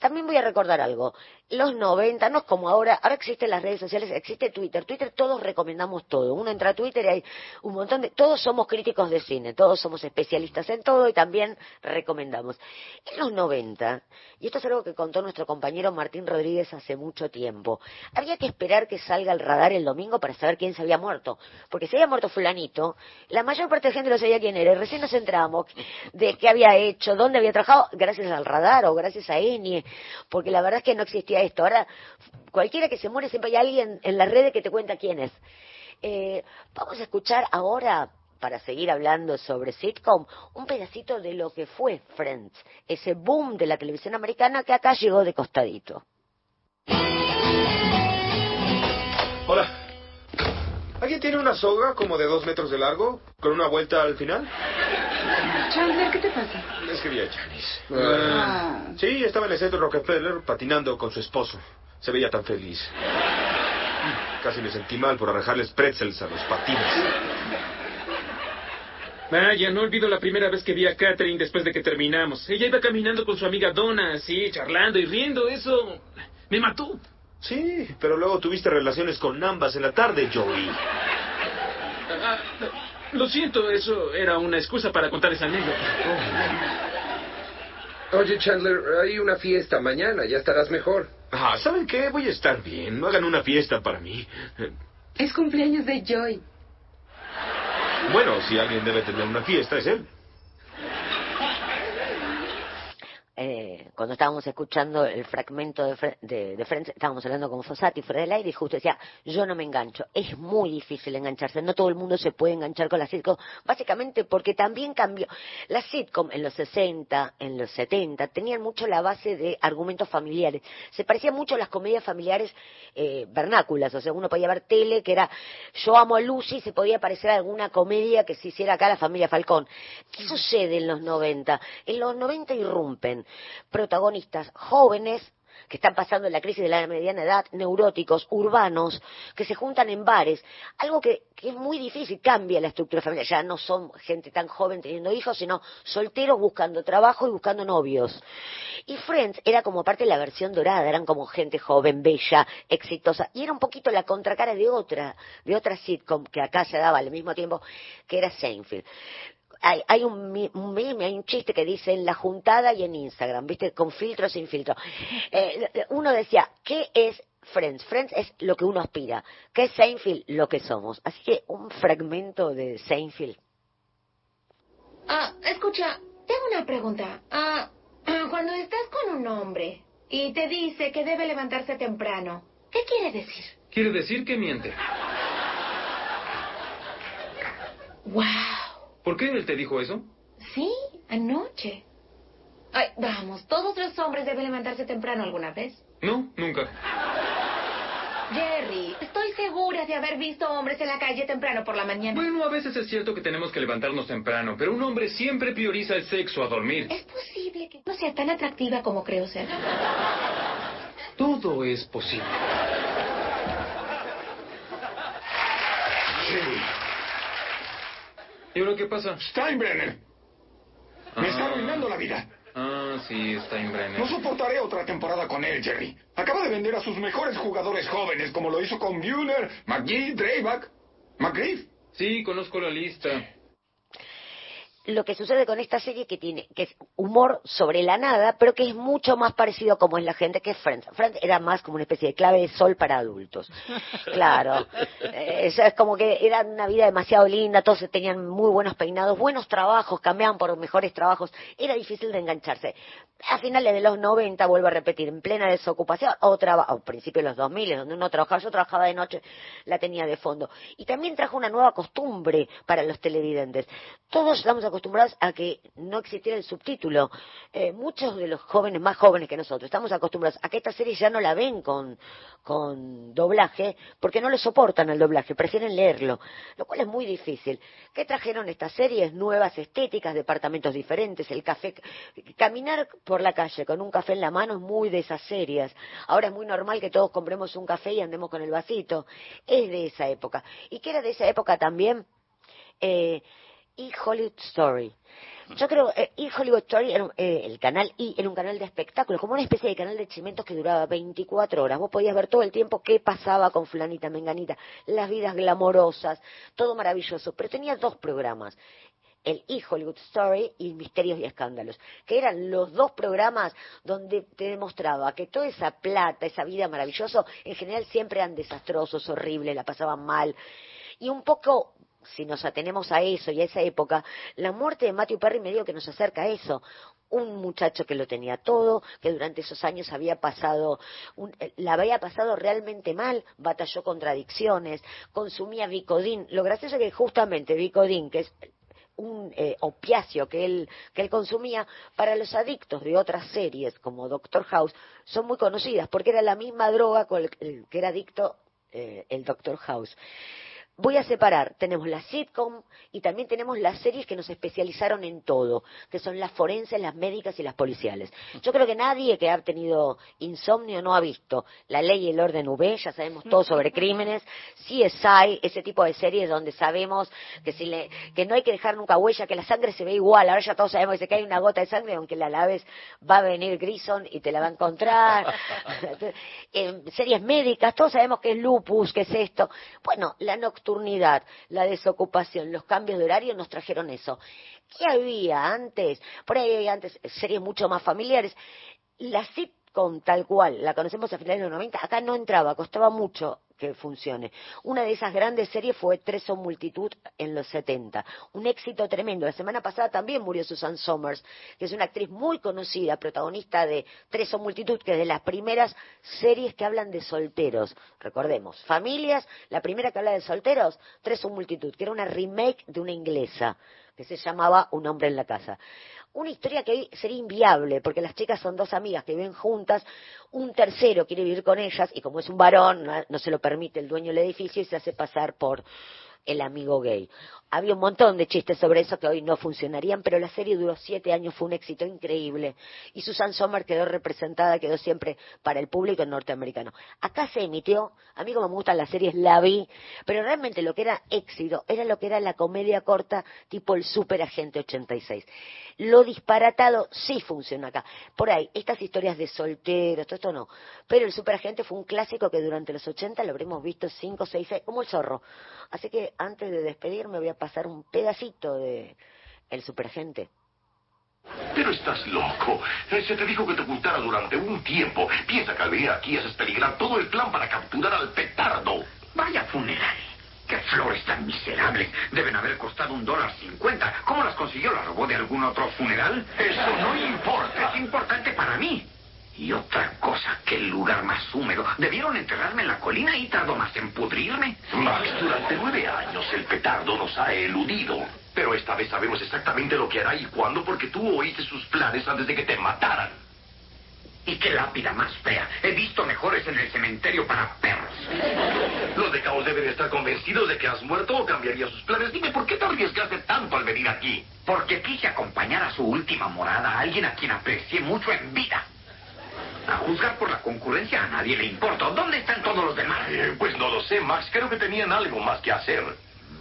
También voy a recordar algo. Los 90, no es como ahora, ahora existen las redes sociales, existe Twitter. Twitter todos recomendamos todo. Uno entra a Twitter y hay un montón de... Todos somos críticos de cine, todos somos especialistas en todo y también recomendamos. En los 90, y esto es algo que contó nuestro compañero Martín Rodríguez hace mucho tiempo, había que esperar que salga el radar el domingo para saber quién se había muerto. Porque si había muerto fulanito, la mayor parte de la gente no sabía quién era. Y recién nos entramos de qué había hecho, dónde había trabajado, gracias al radar o gracias a Eni porque la verdad es que no existía esto. Ahora, cualquiera que se muere, siempre hay alguien en las redes que te cuenta quién es. Eh, vamos a escuchar ahora, para seguir hablando sobre sitcom, un pedacito de lo que fue Friends, ese boom de la televisión americana que acá llegó de costadito. ¿Alguien tiene una soga como de dos metros de largo, con una vuelta al final? Chandler, ¿qué te pasa? Le escribí a Janice. Ah. Sí, estaba en el centro Rockefeller patinando con su esposo. Se veía tan feliz. Casi me sentí mal por arrejarles pretzels a los patines. Vaya, no olvido la primera vez que vi a Catherine después de que terminamos. Ella iba caminando con su amiga Donna, así, charlando y riendo. Eso me mató. Sí, pero luego tuviste relaciones con ambas en la tarde, Joey. Ah, lo siento, eso era una excusa para contar esa anécdota. Oye, Chandler, hay una fiesta mañana, ya estarás mejor. Ah, ¿saben qué? Voy a estar bien. No hagan una fiesta para mí. Es cumpleaños de Joy. Bueno, si alguien debe tener una fiesta, es él. Eh, cuando estábamos escuchando el fragmento de, de, Friends, estábamos hablando con Fossati fuera del aire y justo decía, yo no me engancho. Es muy difícil engancharse, no todo el mundo se puede enganchar con la sitcom, básicamente porque también cambió. La sitcom en los 60, en los 70, tenían mucho la base de argumentos familiares. Se parecían mucho a las comedias familiares eh, vernáculas, o sea, uno podía ver tele que era Yo amo a Lucy, se podía parecer a alguna comedia que se hiciera acá la familia Falcón. ¿Qué sucede en los 90? En los 90 irrumpen protagonistas jóvenes que están pasando la crisis de la mediana edad, neuróticos, urbanos, que se juntan en bares, algo que, es muy difícil, cambia la estructura familiar, ya no son gente tan joven teniendo hijos, sino solteros buscando trabajo y buscando novios. Y Friends era como parte de la versión dorada, eran como gente joven, bella, exitosa, y era un poquito la contracara de otra, de otra sitcom que acá se daba al mismo tiempo, que era Seinfeld hay, hay un, meme, hay un chiste que dice en la juntada y en Instagram, ¿viste? Con filtro sin filtro. Eh, uno decía, ¿qué es Friends? Friends es lo que uno aspira. ¿Qué es Seinfeld? Lo que somos. Así que un fragmento de Seinfeld. Ah, escucha, tengo una pregunta. Ah, <clears throat> cuando estás con un hombre y te dice que debe levantarse temprano, ¿qué quiere decir? Quiere decir que miente. ¡Wow! ¿Por qué él te dijo eso? Sí, anoche. Ay, vamos, todos los hombres deben levantarse temprano alguna vez. No, nunca. Jerry, estoy segura de haber visto hombres en la calle temprano por la mañana. Bueno, a veces es cierto que tenemos que levantarnos temprano, pero un hombre siempre prioriza el sexo a dormir. Es posible que no sea tan atractiva como creo ser. Todo es posible. ¿Y ahora qué pasa? Steinbrenner. Me está ah. arruinando la vida. Ah, sí, Steinbrenner. No soportaré otra temporada con él, Jerry. Acaba de vender a sus mejores jugadores jóvenes, como lo hizo con Buehler, McGee, Dreyback, McGriff. Sí, conozco la lista lo que sucede con esta serie que tiene, que es humor sobre la nada, pero que es mucho más parecido como es la gente que Friends. Friends era más como una especie de clave de sol para adultos. <laughs> Claro. Eh, es como que era una vida demasiado linda, todos tenían muy buenos peinados, buenos trabajos, cambiaban por mejores trabajos. Era difícil de engancharse. A finales de los 90, vuelvo a repetir, en plena desocupación, o, a principios de los 2000, donde uno trabajaba, yo trabajaba de noche, la tenía de fondo. Y también trajo una nueva costumbre para los televidentes. Todos estamos acostumbrados a que no existiera el subtítulo. Eh, muchos de los jóvenes, más jóvenes que nosotros, estamos acostumbrados a que esta serie ya no la ven con, con doblaje, porque no le soportan el doblaje, prefieren leerlo, lo cual es muy difícil. ¿Qué trajeron estas series? Nuevas estéticas, departamentos diferentes, el café, caminar por la calle con un café en la mano es muy de esas series. Ahora es muy normal que todos compremos un café y andemos con el vasito. Es de esa época. ¿Y qué era de esa época también? Eh, y Hollywood Story. Yo creo, eh, y Hollywood Story, era, eh, el canal I, era un canal de espectáculos, como una especie de canal de chimentos que duraba 24 horas. Vos podías ver todo el tiempo qué pasaba con fulanita, menganita, las vidas glamorosas, todo maravilloso. Pero tenía dos programas el E! Hollywood Story y Misterios y Escándalos, que eran los dos programas donde te demostraba que toda esa plata, esa vida maravillosa, en general siempre eran desastrosos, horribles, la pasaban mal. Y un poco si nos atenemos a eso y a esa época, la muerte de Matthew Perry me dio que nos acerca a eso. Un muchacho que lo tenía todo, que durante esos años había pasado, eh, la había pasado realmente mal, batalló contradicciones, consumía Vicodin. Lo gracioso es que justamente Vicodin, que es un eh, opiáceo que él, que él consumía, para los adictos de otras series como Doctor House, son muy conocidas, porque era la misma droga con el, que era adicto eh, el Doctor House voy a separar, tenemos la sitcom y también tenemos las series que nos especializaron en todo, que son las forenses, las médicas y las policiales. Yo creo que nadie que ha tenido insomnio no ha visto La Ley y el Orden V, ya sabemos todo sobre <laughs> crímenes, CSI, ese tipo de series donde sabemos que, si le, que no hay que dejar nunca huella, que la sangre se ve igual, ahora ya todos sabemos que se cae una gota de sangre, aunque la laves va a venir Grison y te la va a encontrar. <laughs> <laughs> series médicas, todos sabemos que es lupus, que es esto. Bueno, la nocturna la desocupación, los cambios de horario nos trajeron eso. ¿Qué había antes? Por ahí había antes series mucho más familiares. La sitcom tal cual, la conocemos a finales de los 90, acá no entraba, costaba mucho que funcione. Una de esas grandes series fue Tres o Multitud en los 70. Un éxito tremendo. La semana pasada también murió Susan Somers, que es una actriz muy conocida, protagonista de Tres o Multitud, que es de las primeras series que hablan de solteros. Recordemos, familias, la primera que habla de solteros, Tres o Multitud, que era una remake de una inglesa que se llamaba Un hombre en la casa. Una historia que hoy sería inviable, porque las chicas son dos amigas que viven juntas, un tercero quiere vivir con ellas y como es un varón, no, se lo permite el dueño del edificio y se hace pasar por el amigo gay. Había un montón de chistes sobre eso que hoy no funcionarían, pero la serie duró siete años, fue un éxito increíble. Y Susan Sommer quedó representada, quedó siempre para el público norteamericano. Acá se emitió, a mí como me gustan las series, la vi, pero realmente lo que era éxito era lo que era la comedia corta tipo el Super Agente 86. Lo disparatado sí funciona acá. Por ahí, estas historias de solteros, todo esto no. Pero el Super Agente fue un clásico que durante los 80 lo habremos visto cinco, seis, seis, como el zorro. Así que antes de despedirme voy a pasar un pedacito de El Superagente. Pero estás loco. Eh, se te dijo que te ocultara durante un tiempo. Piensa que al venir aquí haces peligrar todo el plan para capturar al petardo. Vaya funeral. ¡Qué flores tan miserables! Deben haber costado un dólar cincuenta. ¿Cómo las consiguió? ¿Las robó de algún otro funeral? Eso no importa. Es importante para mí. Y otra cosa, que el lugar más húmedo. Debieron enterrarme en la colina y tardó más en pudrirme. Max, durante nueve años el petardo nos ha eludido. Pero esta vez sabemos exactamente lo que hará y cuándo porque tú oíste sus planes antes de que te mataran. Y qué lápida más fea. He visto mejores en el cementerio para perros. Los de Caos deben estar convencidos de que has muerto o cambiaría sus planes. Dime, ¿por qué te arriesgaste tanto al venir aquí? Porque quise acompañar a su última morada a alguien a quien aprecié mucho en vida. A juzgar por la concurrencia a nadie le importa. ¿Dónde están todos los demás? Eh, pues no lo sé, Max. Creo que tenían algo más que hacer.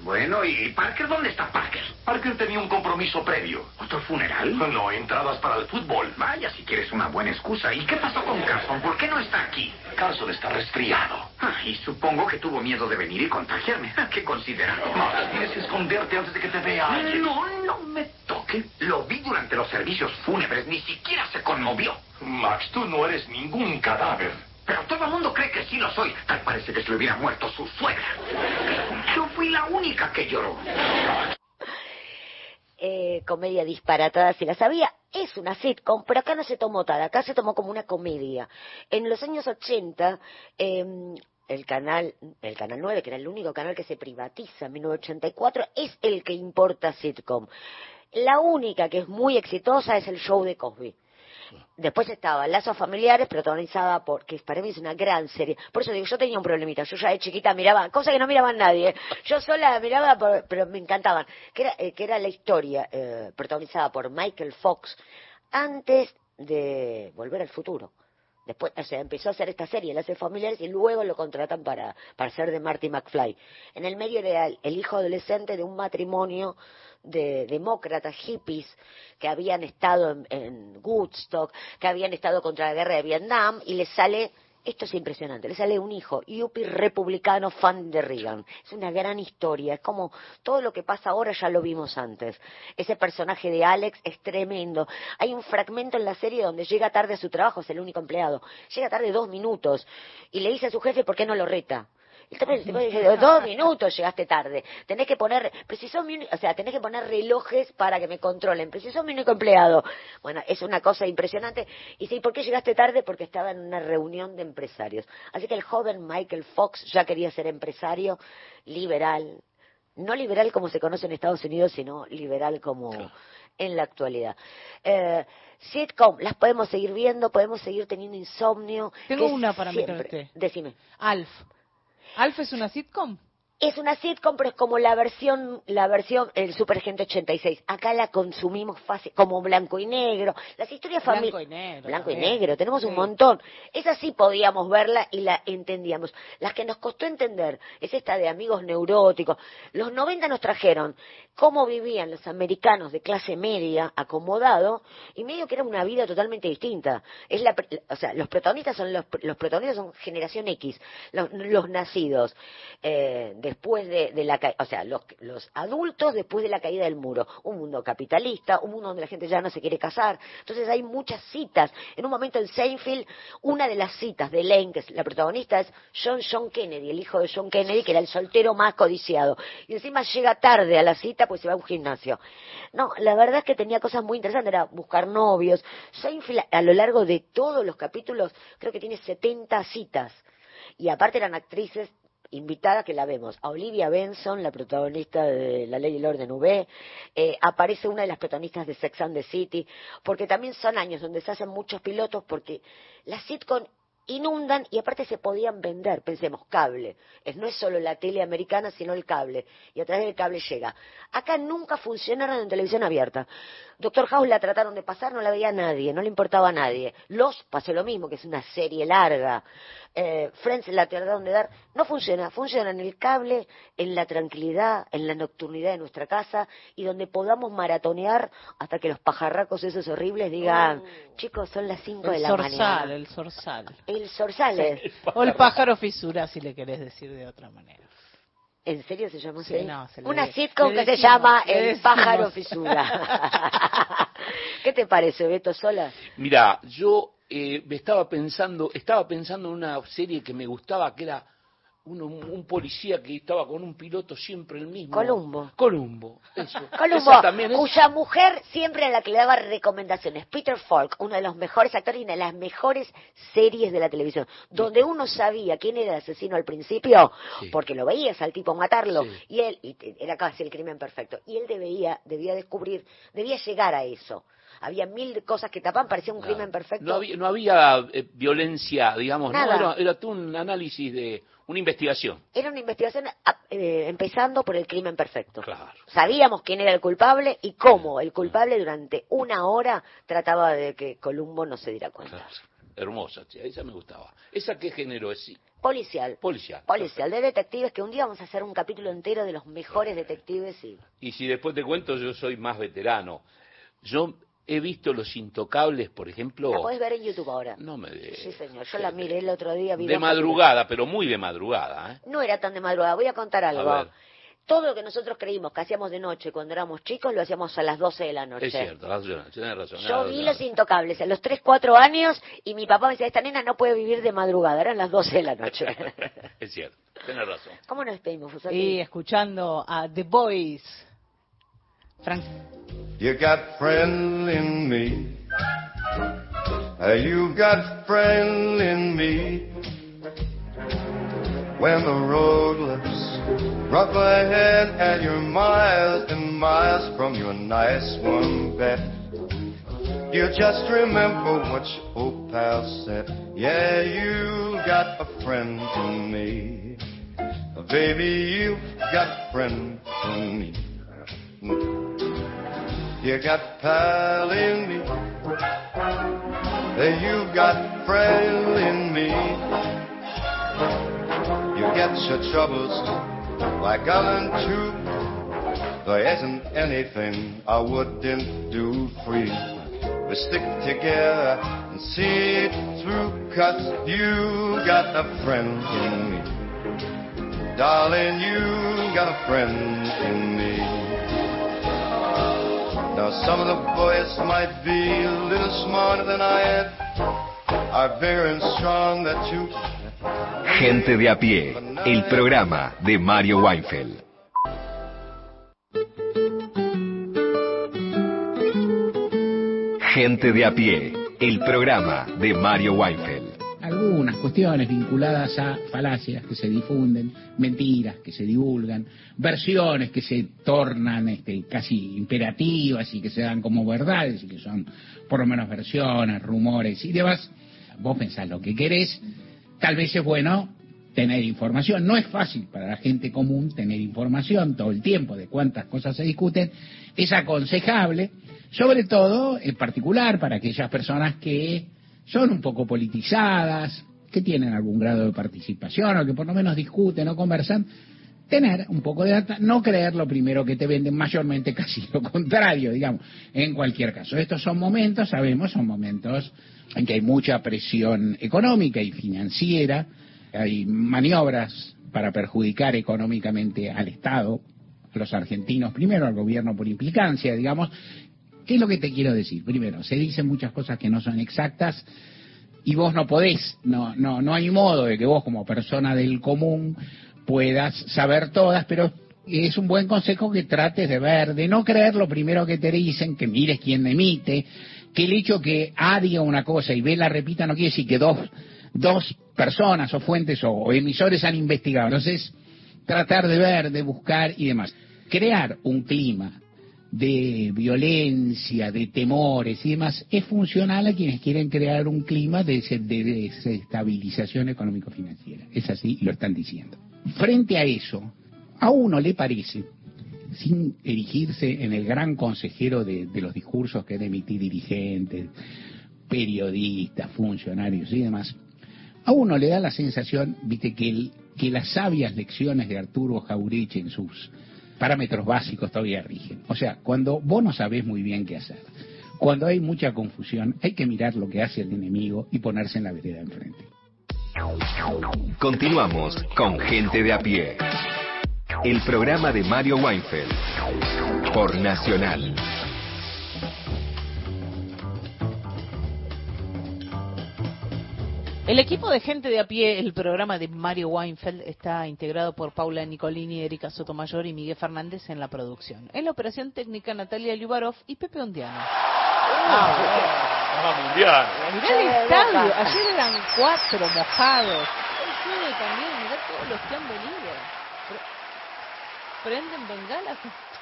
Bueno, ¿y Parker? ¿Dónde está Parker? Parker tenía un compromiso previo. ¿Otro funeral? No, entradas para el fútbol. Vaya, si quieres una buena excusa. ¿Y qué pasó con Carson? ¿Por qué no está aquí? Carson está resfriado. Ah, y supongo que tuvo miedo de venir y contagiarme. <laughs> Ah, ¿Qué considerado? Max, tienes que esconderte antes de que te vea alguien. No, no me Lo vi durante los servicios fúnebres. Ni siquiera se conmovió. Max, tú no eres ningún cadáver. Pero todo el mundo cree que sí lo soy. Tal parece que se le hubiera muerto su suegra. Yo fui la única que lloró. Eh, comedia disparatada, si la sabía, es una sitcom, pero acá no se tomó tal, acá se tomó como una comedia. En los años 80, em, el canal, el canal 9, que era el único canal que se privatiza en 1984, es el que importa sitcom. La única que es muy exitosa es el show de Cosby. Después estaba Lazos Familiares, protagonizada por, que para mí es una gran serie. Por eso digo, yo tenía un problemita. Yo ya de chiquita miraba, cosas que no miraban nadie. Yo sola miraba, pero me encantaban. Que era, eh, que era la historia eh, protagonizada por Michael Fox antes de Volver al Futuro. Después, o sea, empezó a hacer esta serie, Lazos Familiares, y luego lo contratan para, para ser de Marty McFly. En el medio era el hijo adolescente de un matrimonio de demócratas hippies que habían estado en, Woodstock, que habían estado contra la guerra de Vietnam, y les sale esto es impresionante. Le sale un hijo, yuppie republicano, fan de Reagan. Es una gran historia. Es como todo lo que pasa ahora ya lo vimos antes. Ese personaje de Alex es tremendo. Hay un fragmento en la serie donde llega tarde a su trabajo, es el único empleado. Llega tarde dos minutos y le dice a su jefe por qué no lo reta dos minutos llegaste tarde. Tenés que poner, preciso, o sea, tenés que poner relojes para que me controlen. Preciso mi único empleado. Bueno, es una cosa impresionante. Y sí, ¿por qué llegaste tarde? Porque estaba en una reunión de empresarios. Así que el joven Michael Fox ya quería ser empresario liberal. No liberal como se conoce en Estados Unidos, sino liberal como en la actualidad. Eh, sitcom, las podemos seguir viendo, podemos seguir teniendo insomnio. Tengo una para meterte. Decime. Alf. ¿Alf es una sitcom? Es una sitcom, pero es como la versión, la versión, el Super Gente 86. Acá la consumimos fácil, como blanco y negro. Las historias familiares. Blanco y negro. Blanco y negro, tenemos un montón. Esa sí podíamos verla y la entendíamos. Las que nos costó entender es esta de amigos neuróticos. Los 90 nos trajeron cómo vivían los americanos de clase media, acomodado, y medio que era una vida totalmente distinta. Es la, o sea, los protagonistas son los, protagonistas son generación X, los, nacidos eh, de después de, la la o sea, los, los adultos después de la caída del muro. Un mundo capitalista, un mundo donde la gente ya no se quiere casar. Entonces hay muchas citas. En un momento en Seinfeld, una de las citas de Lane, que es la protagonista, es John John Kennedy, el hijo de John Kennedy, que era el soltero más codiciado. Y encima llega tarde a la cita, pues se va a un gimnasio. No, la verdad es que tenía cosas muy interesantes, era buscar novios. Seinfeld, a lo largo de todos los capítulos, creo que tiene 70 citas. Y aparte eran actrices invitadas que la vemos. A Olivia Benson, la protagonista de La Ley y el Orden V, eh, aparece una de las protagonistas de Sex and the City, porque también son años donde se hacen muchos pilotos, porque la sitcom inundan y aparte se podían vender, pensemos, cable. Es, no es solo la tele americana, sino el cable. Y a través del cable llega. Acá nunca funcionaron en televisión abierta. Doctor House la trataron de pasar, no la veía nadie, no le importaba a nadie. Los pasó lo mismo, que es una serie larga. Eh, Friends la trataron de dar. No funciona, funciona en el cable, en la tranquilidad, en la nocturnidad de nuestra casa y donde podamos maratonear hasta que los pajarracos esos horribles digan, oh. chicos, son las 5 de la mañana. El zorzal, el zorzal. El o el pájaro fisura, si le querés decir de otra manera. ¿En serio se llama así? Una sitcom que se llama El pájaro fisura. <laughs> ¿Qué te parece, Beto Sola? Mira, yo eh, estaba pensando, estaba pensando en una serie que me gustaba, que era un policía que estaba con un piloto siempre el mismo. Columbo. Columbo, eso. <laughs> Columbo, cuya mujer siempre a la que le daba recomendaciones. Peter Falk, uno de los mejores actores y una de las mejores series de la televisión, donde uno sabía quién era el asesino al principio, porque lo veías al tipo matarlo, y él, y era casi el crimen perfecto, y él debía, debía descubrir, debía llegar a eso había mil cosas que tapaban, parecía un crimen perfecto. No había, no había eh, violencia, digamos, ¿no? Era, era un análisis de una investigación. Era una investigación eh, empezando por el crimen perfecto. Claro. Sabíamos quién era el culpable y cómo el culpable durante una hora trataba de que Columbo no se diera cuenta. Hermosa, esa me gustaba. ¿Esa qué género es? Policial. Policial. Policial, de detectives, que un día vamos a hacer un capítulo entero de los mejores detectives. Y, y si después te cuento, yo soy más veterano. Yo He visto Los Intocables, por ejemplo. La puedes ver en YouTube ahora. No me de... Sí, señor. Yo la miré el otro día. De madrugada, pero muy de madrugada. ¿eh? No era tan de madrugada. Voy a contar algo. Todo lo que nosotros creímos que hacíamos de noche cuando éramos chicos lo hacíamos a las 12 de la noche. Es cierto, tienes razón. Yo vi Los Intocables a los 3, 4 años y mi papá me decía, esta nena no puede vivir de madrugada, eran las 12 de la noche. <laughs> es cierto, tienes razón. ¿Cómo nos despedimos, Fusati? Y escuchando a The Boys. Frank. You got friend in me. You got friend in me. When the road looks rough ahead and you're miles and miles from your nice warm bed, you just remember what your old pal said. Yeah, you got a friend in me. Baby, you've got a friend in me. You got pal in me. You got friend in me. You get your troubles like I'm too. There isn't anything I wouldn't do for you. We stick together and see it through, cause you got a friend in me. Darling, you got a friend in me. Now some of the boys might be a little smarter than I am, are very strong that you. Gente de a pie, el programa de Mario Weinfeld. Gente de a pie, el programa de Mario Weinfeld algunas cuestiones vinculadas a falacias que se difunden, mentiras que se divulgan, versiones que se tornan este, casi imperativas y que se dan como verdades y que son por lo menos versiones, rumores y demás. Vos pensás lo que querés, tal vez es bueno tener información. No es fácil para la gente común tener información todo el tiempo de cuántas cosas se discuten. Es aconsejable, sobre todo en particular para aquellas personas que son un poco politizadas, que tienen algún grado de participación o que por lo menos discuten o conversan, tener un poco de data, no creer lo primero que te venden, mayormente <laughs> casi lo contrario, digamos, en cualquier caso. Estos son momentos, sabemos, son momentos en que hay mucha presión económica y financiera, hay maniobras para perjudicar económicamente al Estado, a los argentinos, primero al gobierno por implicancia, digamos. ¿Qué es lo que te quiero decir? Primero, se dicen muchas cosas que no son exactas y vos no podés, no, no, no hay modo de que vos como persona del común puedas saber todas, pero es un buen consejo que trates de ver, de no creer lo primero que te dicen, que mires quién emite, que el hecho que A diga una cosa y B la repita no quiere decir que dos, dos personas o fuentes o, emisores han investigado. Entonces, tratar de ver, de buscar y demás. Crear un clima de violencia, de temores y demás, es funcional a quienes quieren crear un clima de, de desestabilización económico-financiera. Es así, lo están diciendo. Frente a eso, a uno le parece, sin erigirse en el gran consejero de, los discursos que han emitido dirigentes, periodistas, funcionarios y demás, a uno le da la sensación, viste, que, que las sabias lecciones de Arturo Jaureche en sus parámetros básicos todavía rigen. O sea, cuando vos no sabés muy bien qué hacer, cuando hay mucha confusión, hay que mirar lo que hace el enemigo y ponerse en la vereda enfrente. Continuamos con Gente de a pie. El programa de Mario Weinfeld por Nacional. El equipo de gente de a pie, el programa de Mario Weinfeld, está integrado por Paula Nicolini, Erika Sotomayor y Miguel Fernández en la producción. En la operación técnica, Natalia Liubarov y Pepe Ondiano. Ah, mundial. Mirá el estadio, ayer eran cuatro mojados. Hoy también, mirá todos los que han venido prenden bengalas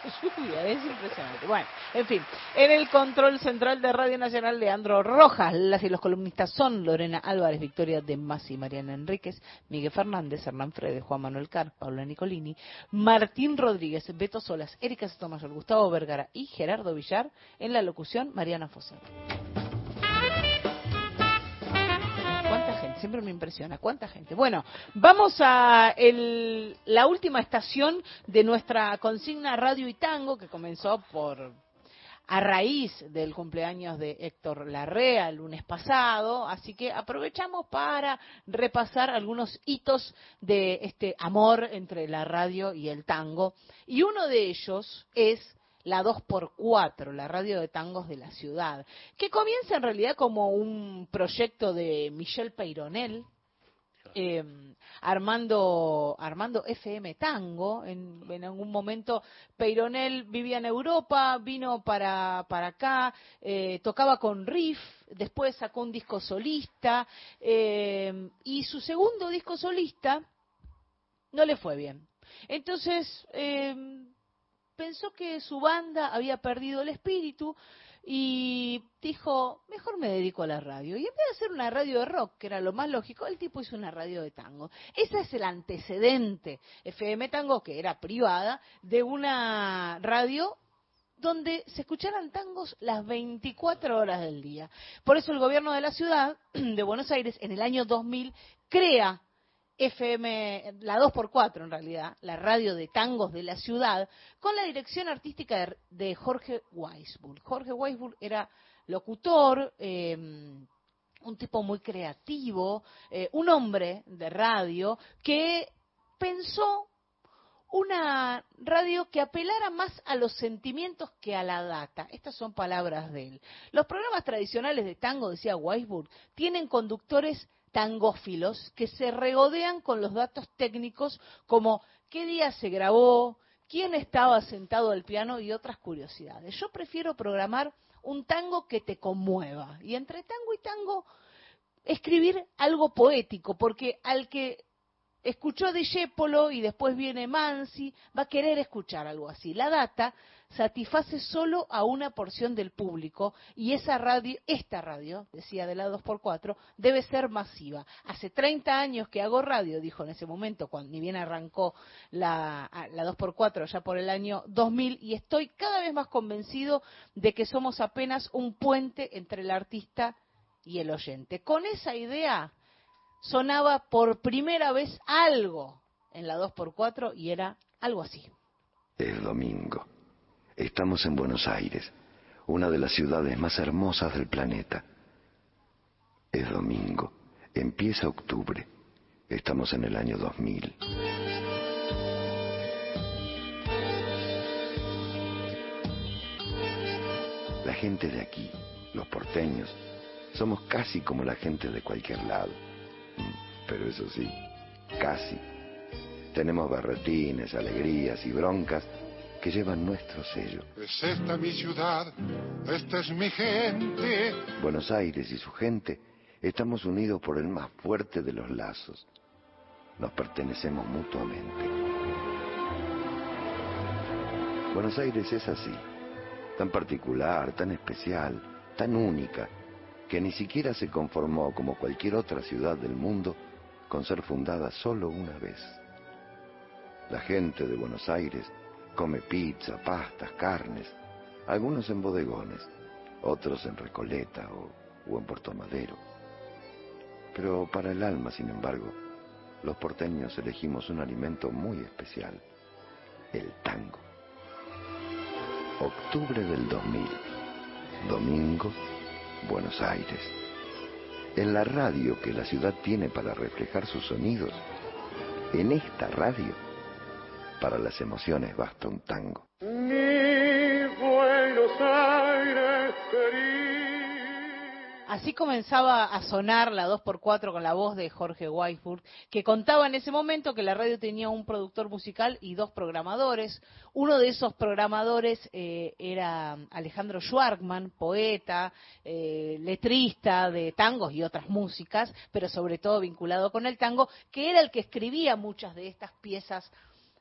<laughs> es impresionante. Bueno, en fin, en el control central de Radio Nacional, Leandro Rojas, las y los columnistas son Lorena Álvarez, Victoria de Masi, Mariana Enríquez, Miguel Fernández, Hernán Fredes, Juan Manuel Car, Paula Nicolini, Martín Rodríguez, Beto Solas, Erika Sotomayor, Gustavo Vergara y Gerardo Villar, en la locución Mariana Foser. Siempre me impresiona. ¿Cuánta gente? Bueno, vamos a la última estación de nuestra consigna Radio y Tango, que comenzó por a raíz del cumpleaños de Héctor Larrea el lunes pasado, así que aprovechamos para repasar algunos hitos de este amor entre la radio y el tango. Y uno de ellos es la 2x4, la radio de tangos de la ciudad, que comienza en realidad como un proyecto de Michel Peyronel, em, armando, armando FM Tango. En, en, algún momento Peyronel vivía en Europa, vino para, para acá, eh, tocaba con Riff, después sacó un disco solista em, y su segundo disco solista no le fue bien. Entonces, eh, pensó que su banda había perdido el espíritu y dijo, mejor me dedico a la radio. Y en vez de hacer una radio de rock, que era lo más lógico, el tipo hizo una radio de tango. Ese es el antecedente, FM Tango, que era privada, de una radio donde se escucharan tangos las 24 horas del día. Por eso el gobierno de la ciudad de Buenos Aires en el año 2000 crea FM, la 2x4 en realidad, la radio de tangos de la ciudad, con la dirección artística de, Jorge Weisbull. Jorge Weisbull era locutor, em, un tipo muy creativo, eh, un hombre de radio que pensó una radio que apelara más a los sentimientos que a la data. Estas son palabras de él. Los programas tradicionales de tango, decía Weisburg, tienen conductores tangófilos que se regodean con los datos técnicos como qué día se grabó, quién estaba sentado al piano y otras curiosidades. Yo prefiero programar un tango que te conmueva y entre tango y tango escribir algo poético, porque al que escuchó Discepolo y después viene Mansi, va a querer escuchar algo así. La data satisface solo a una porción del público y esa radio, esta radio, decía de la 2x4, debe ser masiva. Hace 30 años que hago radio, dijo en ese momento, cuando ni bien arrancó la, la 2x4 ya por el año 2000 y estoy cada vez más convencido de que somos apenas un puente entre el artista y el oyente. Con esa idea sonaba por primera vez algo en la 2x4 y era algo así. Es domingo. Estamos en Buenos Aires, una de las ciudades más hermosas del planeta. Es domingo, empieza octubre, Estamos en el año 2000. La gente de aquí, los porteños, somos casi como la gente de cualquier lado. Pero eso sí, casi. Tenemos berretines, alegrías y broncas que llevan nuestro sello. Es esta mi ciudad, esta es mi gente. Buenos Aires y su gente estamos unidos por el más fuerte de los lazos. Nos pertenecemos mutuamente. Buenos Aires es así, tan particular, tan especial, tan única, que ni siquiera se conformó como cualquier otra ciudad del mundo con ser fundada solo una vez. La gente de Buenos Aires come pizza, pastas, carnes, algunos en bodegones, otros en Recoleta o, en Puerto Madero. Pero para el alma, sin embargo, los porteños elegimos un alimento muy especial, el tango. Octubre del 2000, domingo, Buenos Aires. En la radio que la ciudad tiene para reflejar sus sonidos, en esta radio, para las emociones basta un tango. Mi Buenos Aires Así comenzaba a sonar la 2x4 con la voz de Jorge Weisburg, que contaba en ese momento que la radio tenía un productor musical y dos programadores. Uno de esos programadores eh, era Alejandro Schwarkman, poeta, eh, letrista de tangos y otras músicas, pero sobre todo vinculado con el tango, que era el que escribía muchas de estas piezas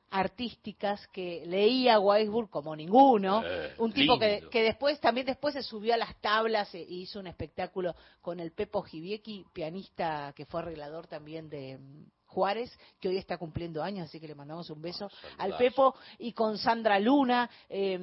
artísticas que leía Weisburg como ninguno, Eh, un tipo que, después también después se subió a las tablas e hizo un espectáculo con el Pepo Giviecki, pianista que fue arreglador también de Juárez, que hoy está cumpliendo años, así que le mandamos un beso al Pepo, y con Sandra Luna, eh,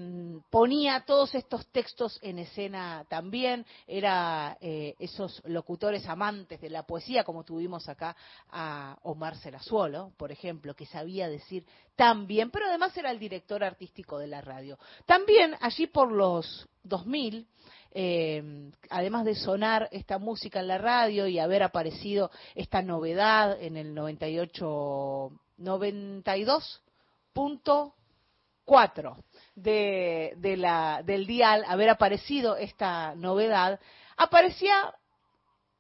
ponía todos estos textos en escena también, era eh, esos locutores amantes de la poesía, como tuvimos acá a Omar Serazuolo, por ejemplo, que sabía decir tan bien, pero además era el director artístico de la radio. También allí por los 2000, eh, además de sonar esta música en la radio y haber aparecido esta novedad en el 98, 92.4 de, de del dial, haber aparecido esta novedad, aparecía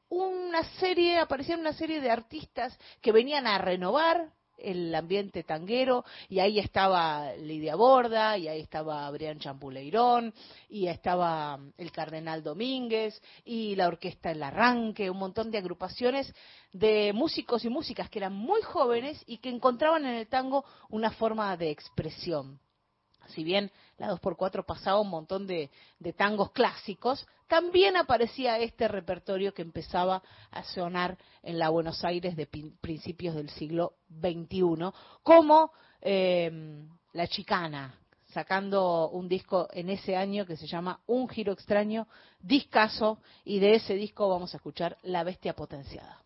una serie, aparecían una serie de artistas que venían a renovar el ambiente tanguero y ahí estaba Lidia Borda y ahí estaba Brian Champuleirón y estaba el Cardenal Domínguez y la Orquesta El Arranque, un montón de agrupaciones de músicos y músicas que eran muy jóvenes y que encontraban en el tango una forma de expresión. Si bien la 2x4 pasaba un montón de, tangos clásicos, también aparecía este repertorio que empezaba a sonar en la Buenos Aires de principios del siglo XXI, como eh, La Chicana, sacando un disco en ese año que se llama Un Giro Extraño, discaso, y de ese disco vamos a escuchar La Bestia Potenciada.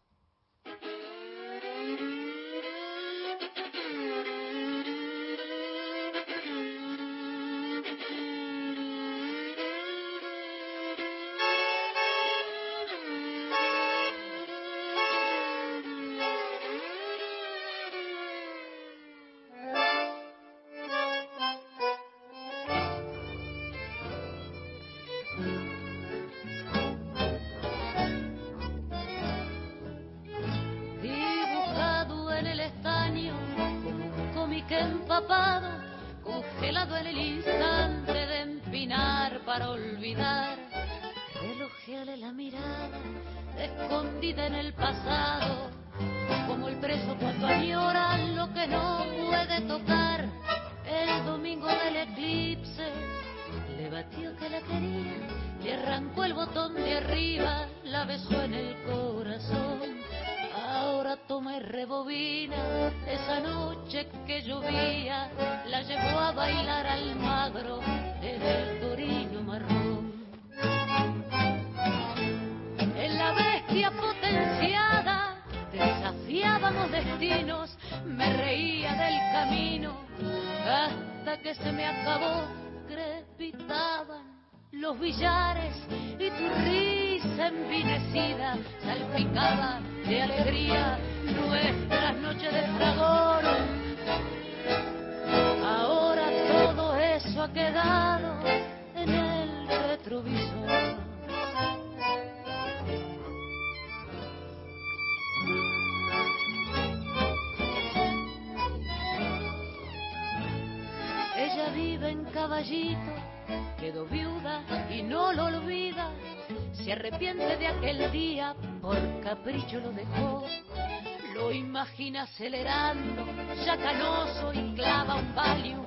Acelerando, ya canoso y clava un valium.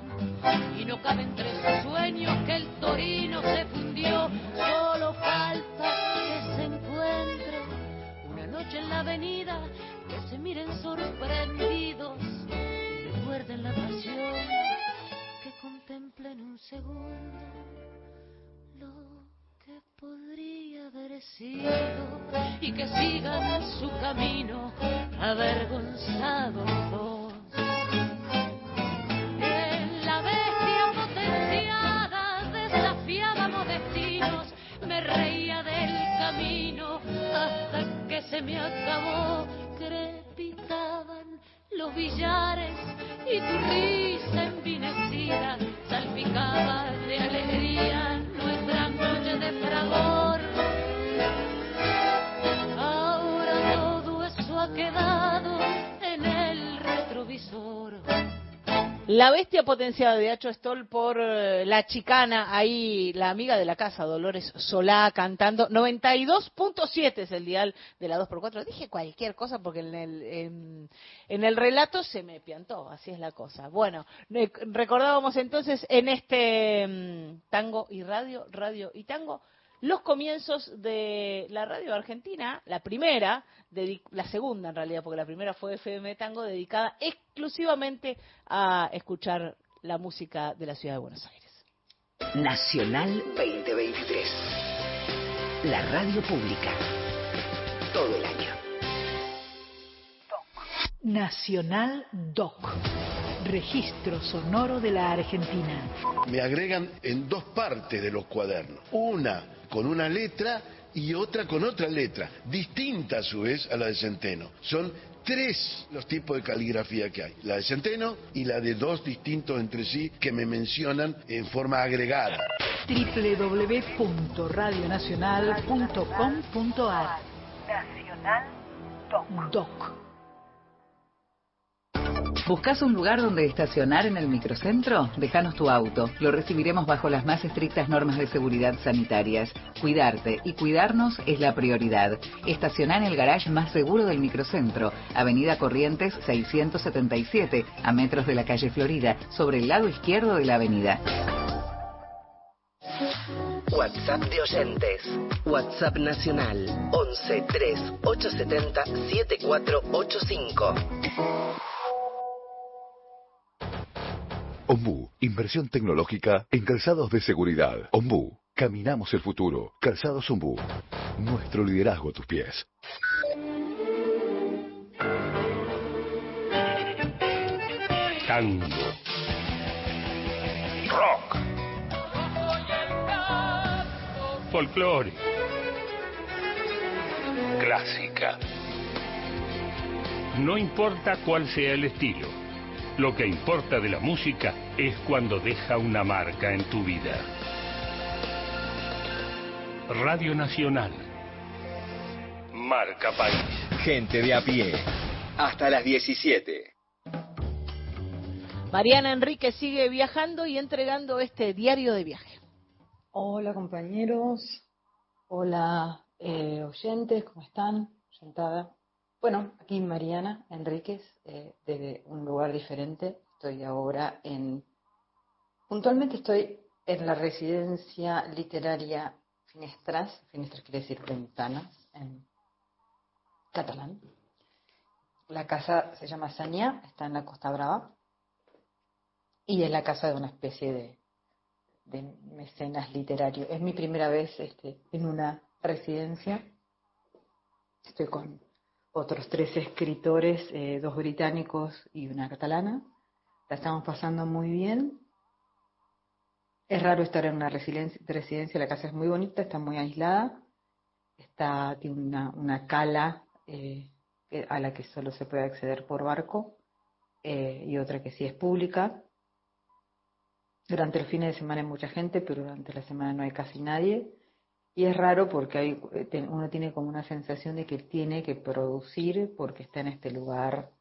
Y no cabe entre sus sueños que el torino se fundió. Solo falta que se encuentre una noche en la avenida, que se miren sorprendidos y recuerden la pasión que contemplen un segundo lo que podría haber sido y que sigan su camino avergonzados me acabó, crepitaban los billares y tu risa envinecida salpicaba de alegría nuestra noche de fragor. Ahora todo eso ha quedado en el retrovisor. La bestia potenciada de Hacho Stoll por eh, la chicana, ahí la amiga de la casa, Dolores Solá, cantando. 92.7 es el dial de la 2x4. Dije cualquier cosa porque en el, en, el relato se me piantó, así es la cosa. Bueno, ne- recordábamos entonces en este mm, tango y radio, radio y tango, los comienzos de la radio argentina, la primera, la segunda en realidad, porque la primera fue FM Tango, dedicada exclusivamente a escuchar la música de la ciudad de Buenos Aires. Nacional 2023. La radio pública. Todo el año. Nacional Doc. Registro sonoro de la Argentina. Me agregan en dos partes de los cuadernos. Una con una letra y otra con otra letra, distinta a su vez a la de Centeno. Son tres los tipos de caligrafía que hay. La de Centeno y la de dos distintos entre sí que me mencionan en forma agregada. www.radionacional.com.ar Nacional Doc. ¿Buscas un lugar donde estacionar en el microcentro? Déjanos tu auto. Lo recibiremos bajo las más estrictas normas de seguridad sanitarias. Cuidarte y cuidarnos es la prioridad. Estaciona en el garage más seguro del microcentro, Avenida Corrientes 677, a metros de la calle Florida, sobre el lado izquierdo de la avenida. WhatsApp de oyentes. WhatsApp nacional 11 3 870 7485. Ombú, inversión tecnológica en calzados de seguridad. Ombú, caminamos el futuro. Calzados Ombú, nuestro liderazgo a tus pies. Tango. Rock. Folclore. Clásica. No importa cuál sea el estilo. Lo que importa de la música es cuando deja una marca en tu vida. Radio Nacional. Marca País. Gente de a pie. Hasta las 17. Mariana Enrique sigue viajando y entregando este diario de viaje. Hola compañeros, hola eh, oyentes, ¿cómo están? Sentada. Bueno, aquí Mariana Enríquez, eh, desde un lugar diferente. Estoy ahora en, puntualmente estoy en la residencia literaria Finestras, Finestras quiere decir ventanas en catalán. La casa se llama Sania, está en la Costa Brava y es la casa de una especie de, de mecenas literario. Es mi primera vez este, en una residencia. Estoy con otros tres escritores, eh, dos británicos y una catalana. La estamos pasando muy bien. Es raro estar en una residencia, residencia, la casa es muy bonita, está muy aislada. está, tiene una, una cala eh, a la que solo se puede acceder por barco eh, y otra que sí es pública. Durante el fin de semana hay mucha gente, pero durante la semana no hay casi nadie. Y es raro porque hay, eh, uno tiene como una sensación de que tiene que producir porque está en este lugar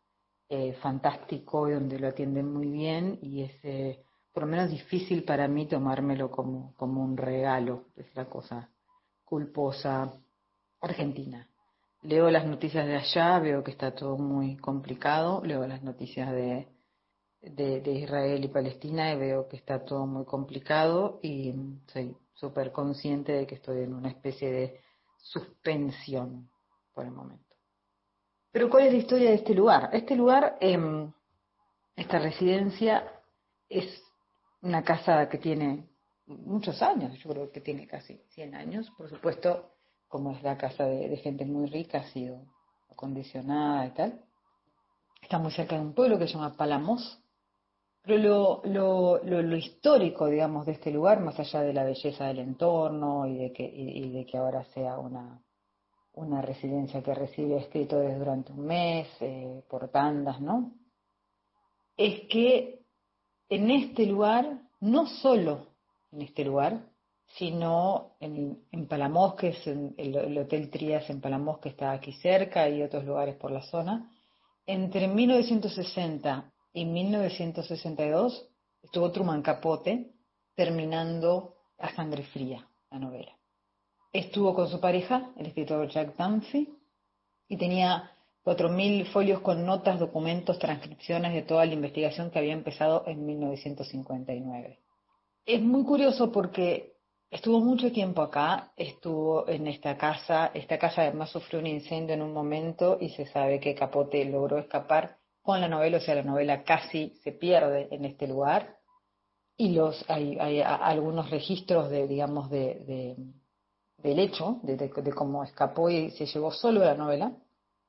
eh, fantástico y donde lo atienden muy bien y es eh, por lo menos difícil para mí tomármelo como, como un regalo, es la cosa culposa argentina. Leo las noticias de allá, veo que está todo muy complicado, leo las noticias de, de, Israel y Palestina y veo que está todo muy complicado y soy súper consciente de que estoy en una especie de suspensión por el momento. Pero ¿cuál es la historia de este lugar? Este lugar, em, esta residencia, es una casa que tiene muchos años, yo creo que tiene casi 100 años, por supuesto, como es la casa de, gente muy rica, ha sido acondicionada y tal. Está muy cerca de un pueblo que se llama Palamos, pero lo, lo, histórico, digamos, de este lugar, más allá de la belleza del entorno y de que, y, de que ahora sea una, una residencia que recibe escritores durante un mes, eh, por tandas, ¿no? Es que en este lugar, no solo en este lugar, sino en, en Palamos, que es el, el, Hotel Trías en Palamos, que está aquí cerca, y otros lugares por la zona, entre 1960 y 1962 estuvo Truman Capote terminando A Sangre Fría, la novela. Estuvo con su pareja, el escritor Jack Dunphy, y tenía 4.000 folios con notas, documentos, transcripciones de toda la investigación que había empezado en 1959. Es muy curioso porque estuvo mucho tiempo acá, estuvo en esta casa, esta casa además sufrió un incendio en un momento y se sabe que Capote logró escapar con la novela, o sea, la novela casi se pierde en este lugar y los hay, hay algunos registros de, digamos, de, del hecho, de, cómo escapó y se llevó solo la novela,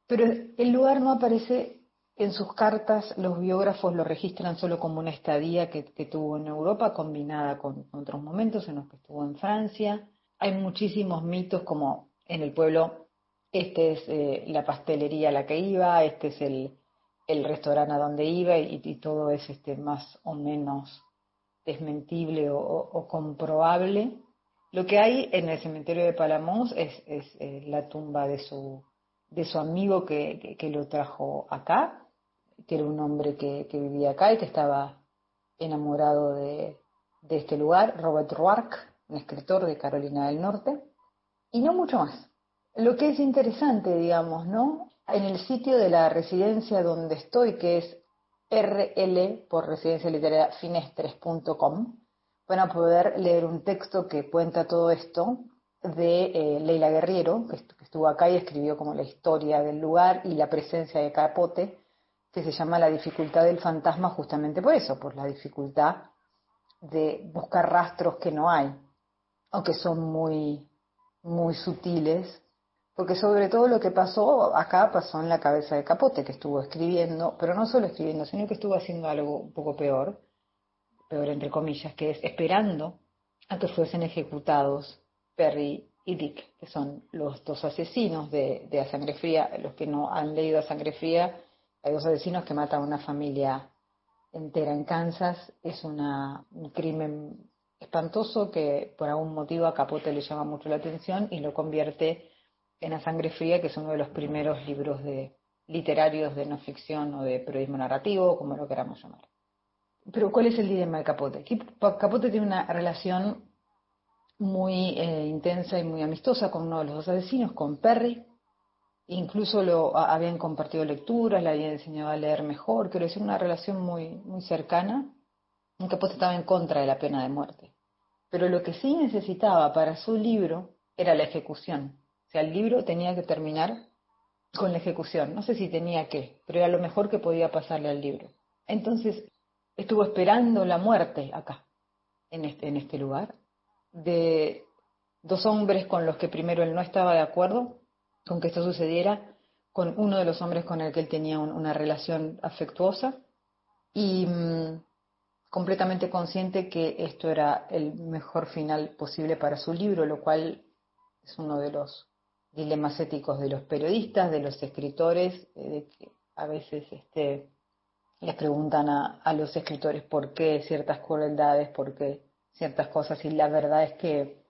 pero el lugar no aparece en sus cartas, los biógrafos lo registran solo como una estadía que, tuvo en Europa combinada con, otros momentos en los que estuvo en Francia. Hay muchísimos mitos como en el pueblo, este es eh, la pastelería a la que iba, este es el, el restaurante a donde iba y, todo es este, más o menos desmentible o, comprobable. Lo que hay en el cementerio de Palamos es, eh, la tumba de su, de su amigo que, lo trajo acá, que era un hombre que, vivía acá y que estaba enamorado de, de este lugar, Robert Roark, un escritor de Carolina del Norte, y no mucho más. Lo que es interesante, digamos, ¿no? En el sitio de la residencia donde estoy, que es rl por residencia literaria finestres.com, van a poder leer un texto que cuenta todo esto de eh, Leila Guerriero, que, estuvo acá y escribió como la historia del lugar y la presencia de Capote, que se llama La dificultad del fantasma justamente por eso, por la dificultad de buscar rastros que no hay, o que son muy, muy sutiles porque sobre todo lo que pasó acá pasó en la cabeza de Capote, que estuvo escribiendo, pero no solo escribiendo, sino que estuvo haciendo algo un poco peor, peor entre comillas, que es esperando a que fuesen ejecutados Perry y Dick, que son los dos asesinos de, A Sangre Fría. Los que no han leído A Sangre Fría, hay dos asesinos que matan a una familia entera en Kansas. Es una, un crimen espantoso que por algún motivo a Capote le llama mucho la atención y lo convierte en A Sangre Fría, que es uno de los primeros libros de, literarios de no ficción o de periodismo narrativo, como lo queramos llamar. Pero ¿cuál es el dilema de Capote? Capote tiene una relación muy eh, intensa y muy amistosa con uno de los dos asesinos, con Perry. Incluso lo habían compartido lecturas, le habían enseñado a leer mejor, quiero decir, una relación muy, muy cercana. Capote estaba en contra de la pena de muerte. Pero lo que sí necesitaba para su libro era la ejecución. O sea, el libro tenía que terminar con la ejecución. No sé si tenía que, pero era lo mejor que podía pasarle al libro. Entonces, estuvo esperando la muerte acá, en este, en este lugar, de dos hombres con los que primero él no estaba de acuerdo con que esto sucediera, con uno de los hombres con el que él tenía una relación afectuosa y mm, completamente consciente que esto era el mejor final posible para su libro, lo cual es uno de los dilemas éticos de los periodistas, de los escritores, eh, de que a veces este, les preguntan a, los escritores por qué ciertas crueldades, por qué ciertas cosas, y la verdad es que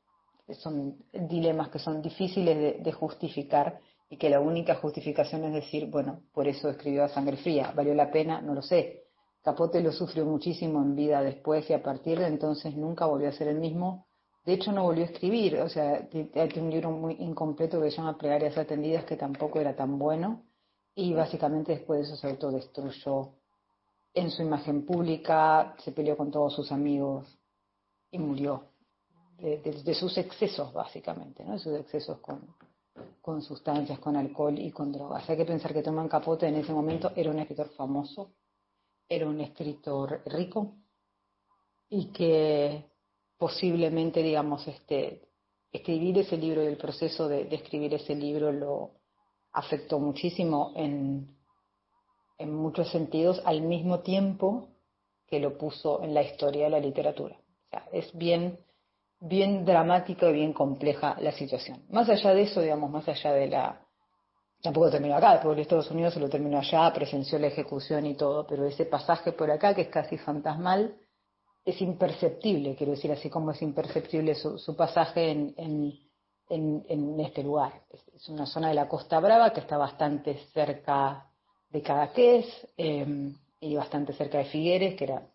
son dilemas que son difíciles de, de justificar y que la única justificación es decir, bueno, por eso escribió a sangre fría, ¿valió la pena? No lo sé. Capote lo sufrió muchísimo en vida después y a partir de entonces nunca volvió a ser el mismo. De hecho, no volvió a escribir, o sea, hay un libro muy incompleto que se llama Plegarias Atendidas que tampoco era tan bueno y básicamente después de eso se autodestruyó en su imagen pública, se peleó con todos sus amigos y murió de, de- sus excesos, básicamente, ¿no? De sus excesos con, con sustancias, con alcohol y con drogas. Hay que pensar que Truman Capote en ese momento era un escritor famoso, era un escritor rico y que posiblemente, digamos, este, escribir ese libro y el proceso de, de escribir ese libro lo afectó muchísimo en, en muchos sentidos al mismo tiempo que lo puso en la historia de la literatura. O sea, es bien, bien dramática y bien compleja la situación. Más allá de eso, digamos, más allá de la... Tampoco terminó acá, porque en Estados Unidos se lo terminó allá, presenció la ejecución y todo, pero ese pasaje por acá, que es casi fantasmal, es imperceptible, quiero decir, así como es imperceptible su, su pasaje en, en, en, este lugar. Es, una zona de la Costa Brava que está bastante cerca de Cadaqués eh, y bastante cerca de Figueres, que era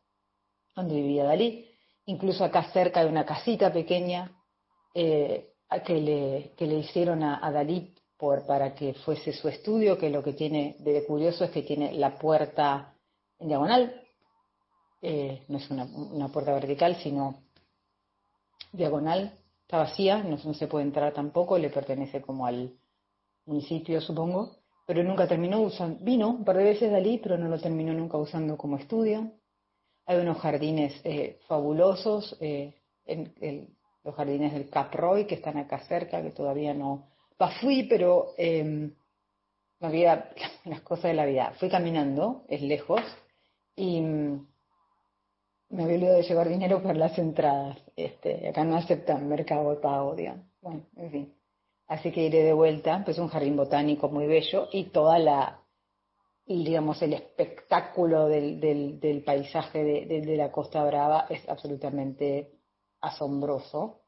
donde vivía Dalí. Incluso acá cerca de una casita pequeña eh, que, le, que le hicieron a, a Dalí por, para que fuese su estudio, que lo que tiene de curioso es que tiene la puerta en diagonal, eh, no es una, una puerta vertical, sino diagonal, está vacía, no, no se puede entrar tampoco, le pertenece como al municipio, supongo, pero nunca terminó usando, vino un par de veces Dalí, pero no lo terminó nunca usando como estudio. Hay unos jardines eh, fabulosos, eh, en, el- los jardines del Cap Roy, que están acá cerca, que todavía no... Fui, pero eh, la vida, <laughs> las cosas de la vida. Fui caminando, es lejos, y me había olvidado de llevar dinero para las entradas. Este, acá no aceptan mercado de pago, digamos. Bueno, en fin. Así que iré de vuelta, pues un jardín botánico muy bello y toda la, digamos, el espectáculo del, del, paisaje de, de- la Costa Brava es absolutamente asombroso.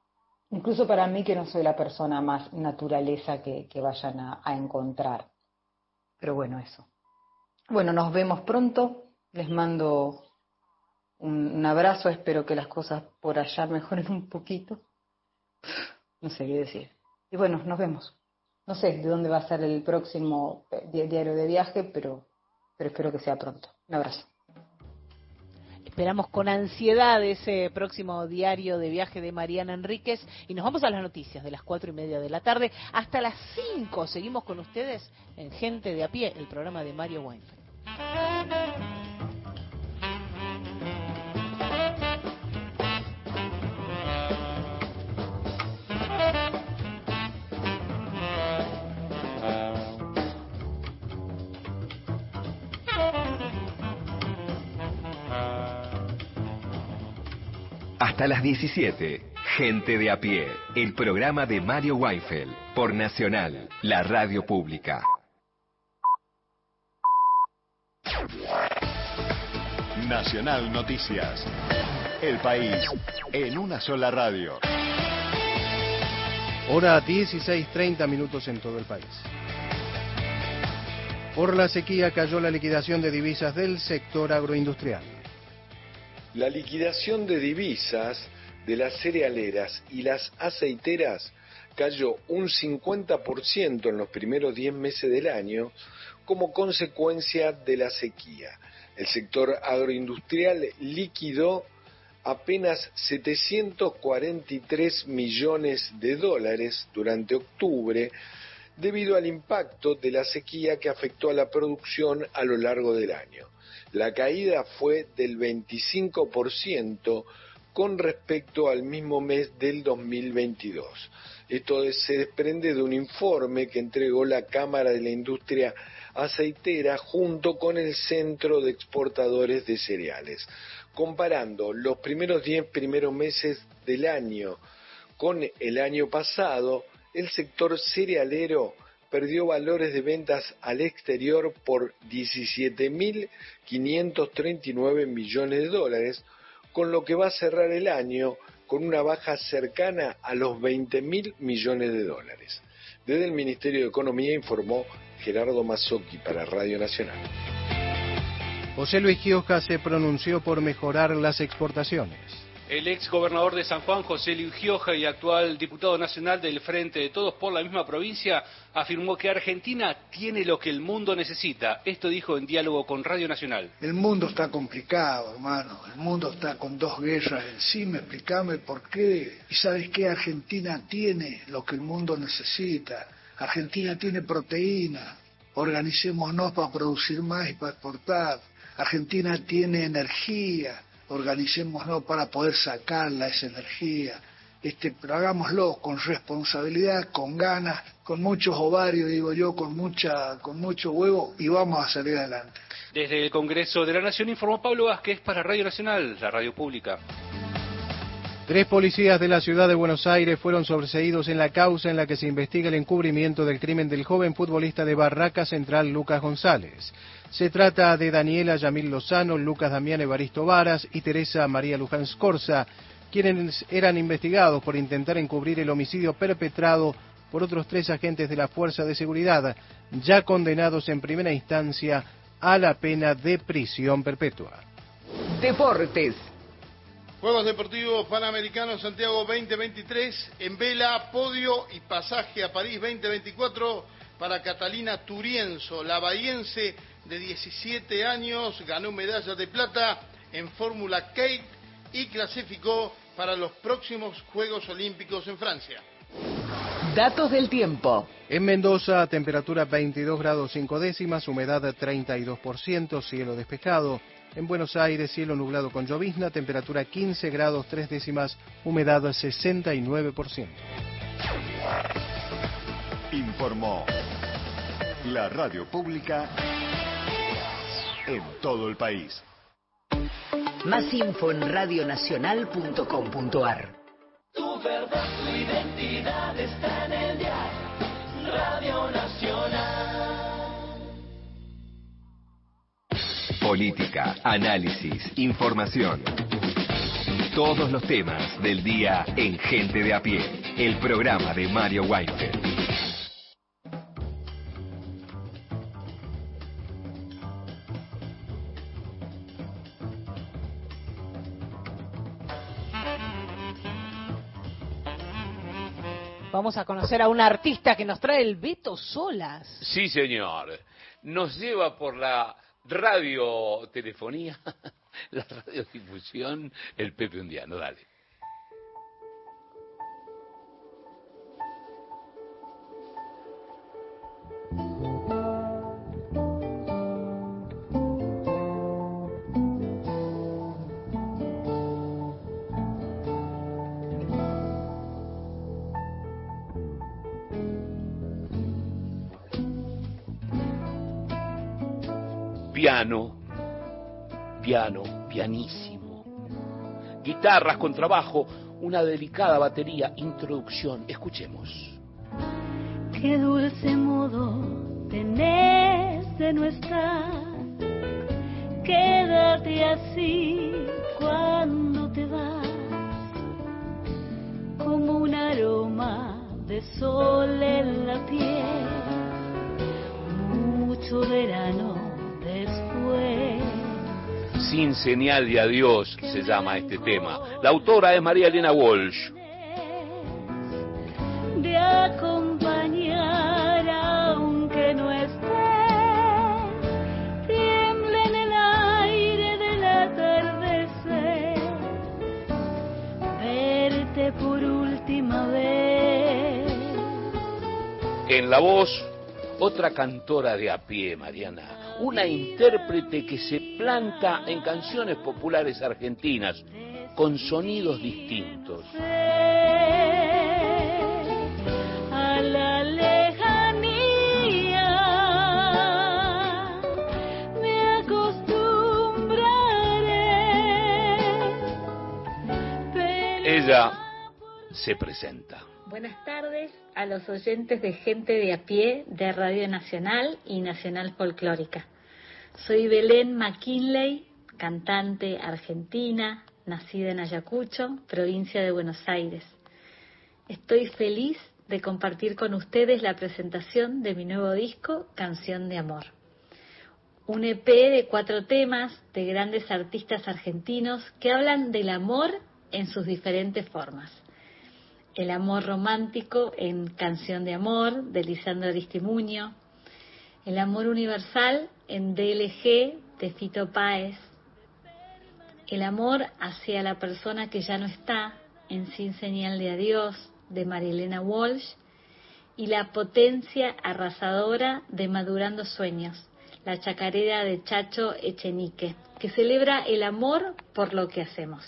Incluso para mí que no soy la persona más naturaleza que, que vayan a encontrar. Pero bueno, eso. Bueno, nos vemos pronto. Les mando un, abrazo. Espero que las cosas por allá mejoren un poquito. No sé qué decir. Y bueno, nos vemos. No sé de dónde va a ser el próximo eh, di- diario de viaje, pero, pero espero que sea pronto. Un abrazo. Esperamos con ansiedad ese próximo diario de viaje de Mariana Enríquez y nos vamos a las noticias de las cuatro y media de la tarde hasta las cinco. Seguimos con ustedes en Gente de a pie, el programa de Mario Weinfeld. Hasta las 17. Gente de a pie. El programa de Mario Weinfeld. Por Nacional, la radio pública. Nacional Noticias. El país en una sola radio. Hora 16.30 minutos en todo el país. Por la sequía cayó la liquidación de divisas del sector agroindustrial. La liquidación de divisas de las cerealeras y las aceiteras cayó un 50% en los primeros 10 meses del año como consecuencia de la sequía. El sector agroindustrial liquidó apenas 743 millones de dólares durante octubre debido al impacto de la sequía que afectó a la producción a lo largo del año. La caída fue del 25% con respecto al mismo mes del 2022. Esto es- se desprende de un informe que entregó la Cámara de la Industria Aceitera junto con el Centro de Exportadores de Cereales. Comparando los primeros 10 primeros meses del año con el año pasado, el sector cerealero perdió valores de ventas al exterior por 17.539 millones de dólares, con lo que va a cerrar el año con una baja cercana a los 20.000 millones de dólares. Desde el Ministerio de Economía informó Gerardo Mazzocchi para Radio Nacional. José Luis Gioja se pronunció por mejorar las exportaciones. El ex gobernador de San Juan, José Luis Gioja, y actual diputado nacional del Frente de Todos por la misma provincia, afirmó que Argentina tiene lo que el mundo necesita. Esto dijo en diálogo con Radio Nacional. El mundo está complicado, hermano. El mundo está con dos guerras encima. Explícame por qué. ¿Y sabes qué? Argentina tiene lo que el mundo necesita. Argentina tiene proteína. Organicémonos para producir más y para exportar. Argentina tiene energía organicémonos para poder sacarla esa energía, este, pero hagámoslo con responsabilidad, con ganas, con muchos ovarios, digo yo, con mucha, con mucho huevo y vamos a salir adelante. Desde el Congreso de la Nación informó Pablo Vázquez para Radio Nacional, la radio pública. Tres policías de la ciudad de Buenos Aires fueron sobreseídos en la causa en la que se investiga el encubrimiento del crimen del joven futbolista de Barraca Central Lucas González. Se trata de Daniela Yamil Lozano, Lucas Damián Evaristo Varas y Teresa María Luján Scorza, quienes eran investigados por intentar encubrir el homicidio perpetrado por otros tres agentes de la Fuerza de Seguridad, ya condenados en primera instancia a la pena de prisión perpetua. Deportes. Juegos Deportivos Panamericanos Santiago 2023, en vela, podio y pasaje a París 2024 para Catalina Turienzo, la bahiense de 17 años, ganó medalla de plata en Fórmula Kate y clasificó para los próximos Juegos Olímpicos en Francia. Datos del tiempo. En Mendoza, temperatura 22 grados 5 décimas, humedad 32%, cielo despejado. En Buenos Aires, cielo nublado con llovizna, temperatura 15 grados 3 décimas, humedad 69%. Informó la radio pública en todo el país. Más info en radionacional.com.ar. Tu verdad, tu identidad está en el diario Radio Nacional. Política, análisis, información. Todos los temas del día en Gente de a pie, el programa de Mario Weinfeld. Vamos a conocer a un artista que nos trae el Beto Solas. Sí, señor. Nos lleva por la radiotelefonía, <laughs> la radiodifusión, el Pepe Undiano. Dale. Pianísimo. Guitarras con trabajo, una delicada batería, introducción. Escuchemos. Qué dulce modo tenés de no estar. Quédate así cuando te vas, como un aroma de sol en la piel. Mucho verano después. Sin señal de adiós se llama este tema. La autora es María Elena Walsh. De acompañar aunque no estés, tiembla en el aire del atardecer, verte por última vez. En la voz, otra cantora de a pie, Mariana. Una intérprete que se planta en canciones populares argentinas con sonidos distintos. A la lejanía me acostumbraré. Ella se presenta. Buenas tardes a los oyentes de Gente de a pie de Radio Nacional y Nacional Folclórica. Soy Belén McKinley, cantante argentina, nacida en Ayacucho, provincia de Buenos Aires. Estoy feliz de compartir con ustedes la presentación de mi nuevo disco, Canción de Amor. Un EP de cuatro temas de grandes artistas argentinos que hablan del amor en sus diferentes formas el amor romántico en Canción de Amor de Lisandro Aristimuño, El amor universal en DLG de Fito Páez, El amor hacia la persona que ya no está en Sin señal de adiós de Marilena Walsh. Y La potencia arrasadora de Madurando Sueños, la chacarera de Chacho Echenique, que celebra el amor por lo que hacemos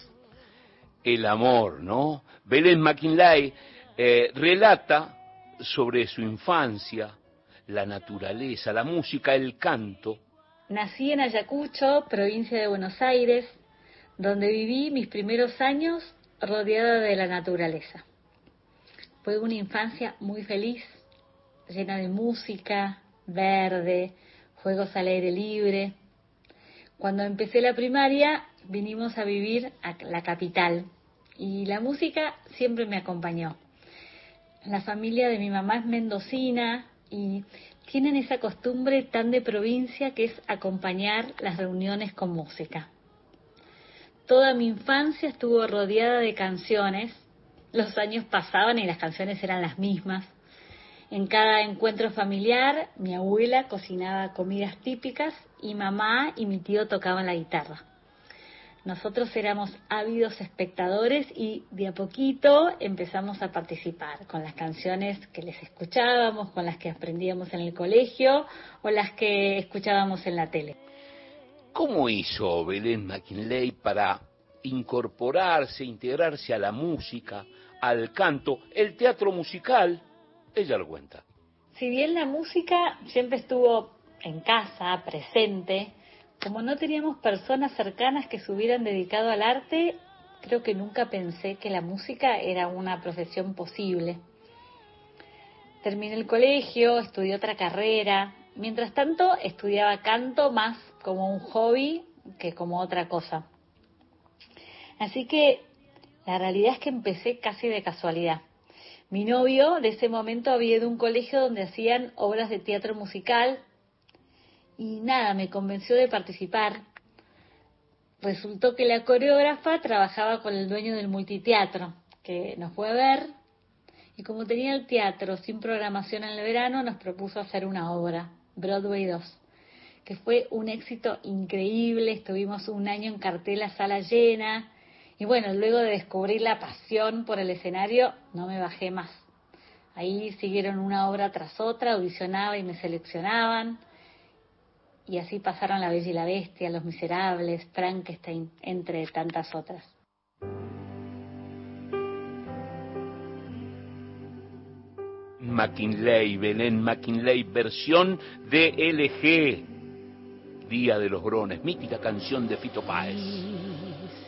el amor, ¿no? Belén McKinley eh, relata sobre su infancia, la naturaleza, la música, el canto. Nací en Ayacucho, provincia de Buenos Aires, donde viví mis primeros años rodeada de la naturaleza. Fue una infancia muy feliz, llena de música, verde, juegos al aire libre. Cuando empecé la primaria vinimos a vivir a la capital y la música siempre me acompañó. La familia de mi mamá es mendocina y tienen esa costumbre tan de provincia que es acompañar las reuniones con música. Toda mi infancia estuvo rodeada de canciones, los años pasaban y las canciones eran las mismas. En cada encuentro familiar mi abuela cocinaba comidas típicas y mamá y mi tío tocaban la guitarra. Nosotros éramos ávidos espectadores y de a poquito empezamos a participar con las canciones que les escuchábamos, con las que aprendíamos en el colegio o las que escuchábamos en la tele. ¿Cómo hizo Belén McKinley para incorporarse, integrarse a la música, al canto, el teatro musical? Ella lo cuenta. Si bien la música siempre estuvo en casa, presente, como no teníamos personas cercanas que se hubieran dedicado al arte, creo que nunca pensé que la música era una profesión posible. Terminé el colegio, estudié otra carrera. Mientras tanto, estudiaba canto más como un hobby que como otra cosa. Así que la realidad es que empecé casi de casualidad. Mi novio de ese momento había ido a un colegio donde hacían obras de teatro musical y nada, me convenció de participar. Resultó que la coreógrafa trabajaba con el dueño del multiteatro, que nos fue a ver y como tenía el teatro sin programación en el verano, nos propuso hacer una obra, Broadway 2, que fue un éxito increíble. Estuvimos un año en cartela sala llena y bueno, luego de descubrir la pasión por el escenario, no me bajé más. Ahí siguieron una obra tras otra, audicionaba y me seleccionaban y así pasaron La Bella y la Bestia, Los Miserables, Frankenstein, entre tantas otras. McKinley, Belén McKinley, versión de LG, Día de los Grones, mítica canción de Fito Páez.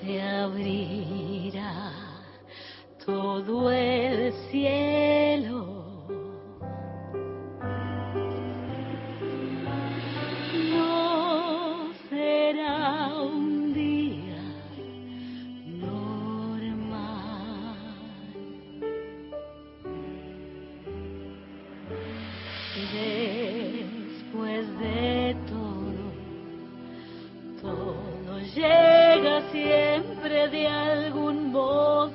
Se abrirá todo el cielo de algún modo.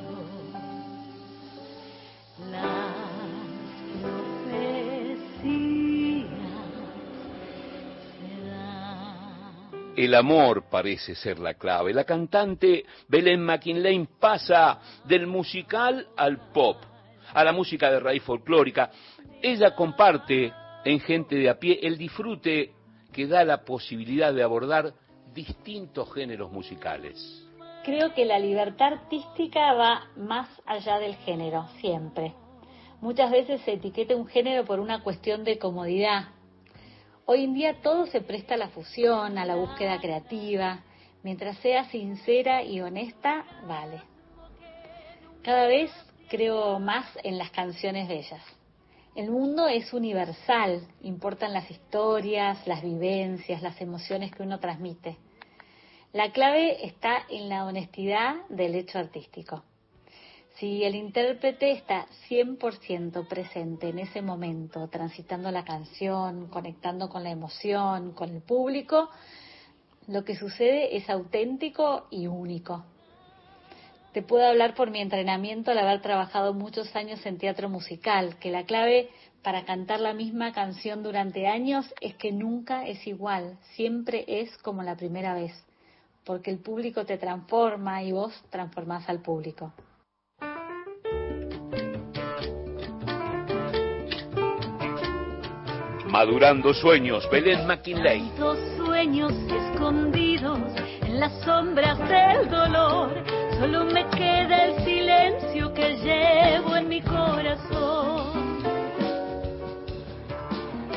el amor parece ser la clave. La cantante Belén McKinley pasa del musical al pop, a la música de raíz folclórica. Ella comparte en Gente de a pie el disfrute que da la posibilidad de abordar distintos géneros musicales. Creo que la libertad artística va más allá del género, siempre. Muchas veces se etiqueta un género por una cuestión de comodidad, Hoy en día todo se presta a la fusión, a la búsqueda creativa. Mientras sea sincera y honesta, vale. Cada vez creo más en las canciones bellas. El mundo es universal, importan las historias, las vivencias, las emociones que uno transmite. La clave está en la honestidad del hecho artístico. Si el intérprete está 100% presente en ese momento, transitando la canción, conectando con la emoción, con el público, lo que sucede es auténtico y único. Te puedo hablar por mi entrenamiento al haber trabajado muchos años en teatro musical, que la clave para cantar la misma canción durante años es que nunca es igual, siempre es como la primera vez, porque el público te transforma y vos transformás al público. Madurando sueños, Belén McKinley. Dos sueños escondidos en las sombras del dolor. Solo me queda el silencio que llevo en mi corazón.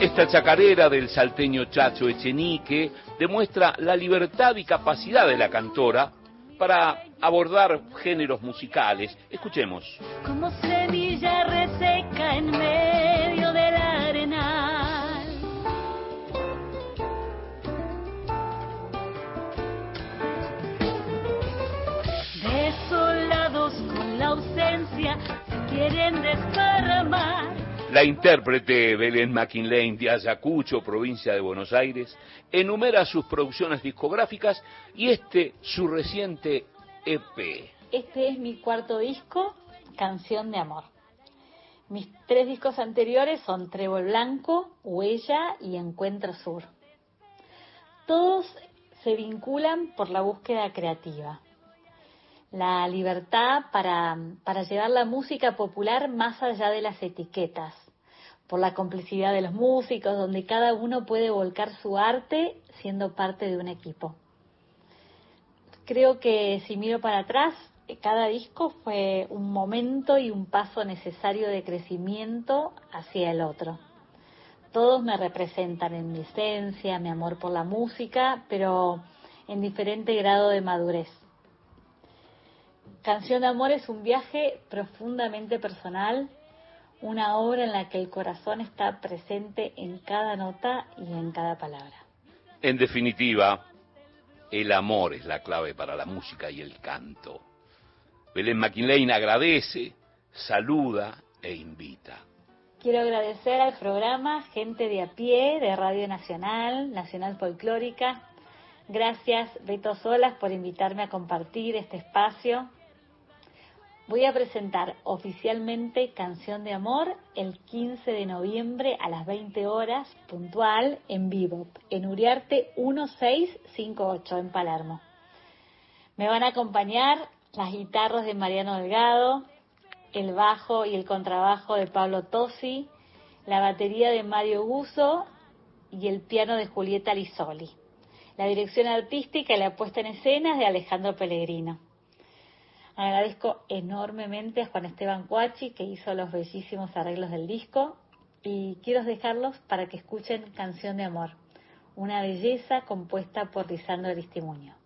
Esta chacarera del salteño Chacho Echenique demuestra la libertad y capacidad de la cantora para abordar géneros musicales. Escuchemos. Como semilla reseca en medio del arenal. Desolados con la ausencia, se quieren desparramar. La intérprete Belén McKinley de Ayacucho, provincia de Buenos Aires, enumera sus producciones discográficas y este su reciente EP. Este es mi cuarto disco, Canción de Amor. Mis tres discos anteriores son Trébol Blanco, Huella y Encuentro Sur. Todos se vinculan por la búsqueda creativa. La libertad para, para llevar la música popular más allá de las etiquetas, por la complicidad de los músicos, donde cada uno puede volcar su arte siendo parte de un equipo. Creo que si miro para atrás, cada disco fue un momento y un paso necesario de crecimiento hacia el otro. Todos me representan en mi esencia, mi amor por la música, pero en diferente grado de madurez. Canción de Amor es un viaje profundamente personal, una obra en la que el corazón está presente en cada nota y en cada palabra. En definitiva, el amor es la clave para la música y el canto. Belén McKinley agradece, saluda e invita. Quiero agradecer al programa Gente de a pie de Radio Nacional, Nacional Folclórica. Gracias, Beto Solas, por invitarme a compartir este espacio. Voy a presentar oficialmente Canción de Amor el 15 de noviembre a las 20 horas, puntual, en vivo, en Uriarte 1658, en Palermo. Me van a acompañar las guitarras de Mariano Delgado, el bajo y el contrabajo de Pablo Tosi, la batería de Mario Guso y el piano de Julieta Lisoli. La dirección artística y la puesta en escena es de Alejandro Pellegrino. Agradezco enormemente a Juan Esteban Cuachi que hizo los bellísimos arreglos del disco y quiero dejarlos para que escuchen Canción de Amor, una belleza compuesta por Lisandro Aristimuño.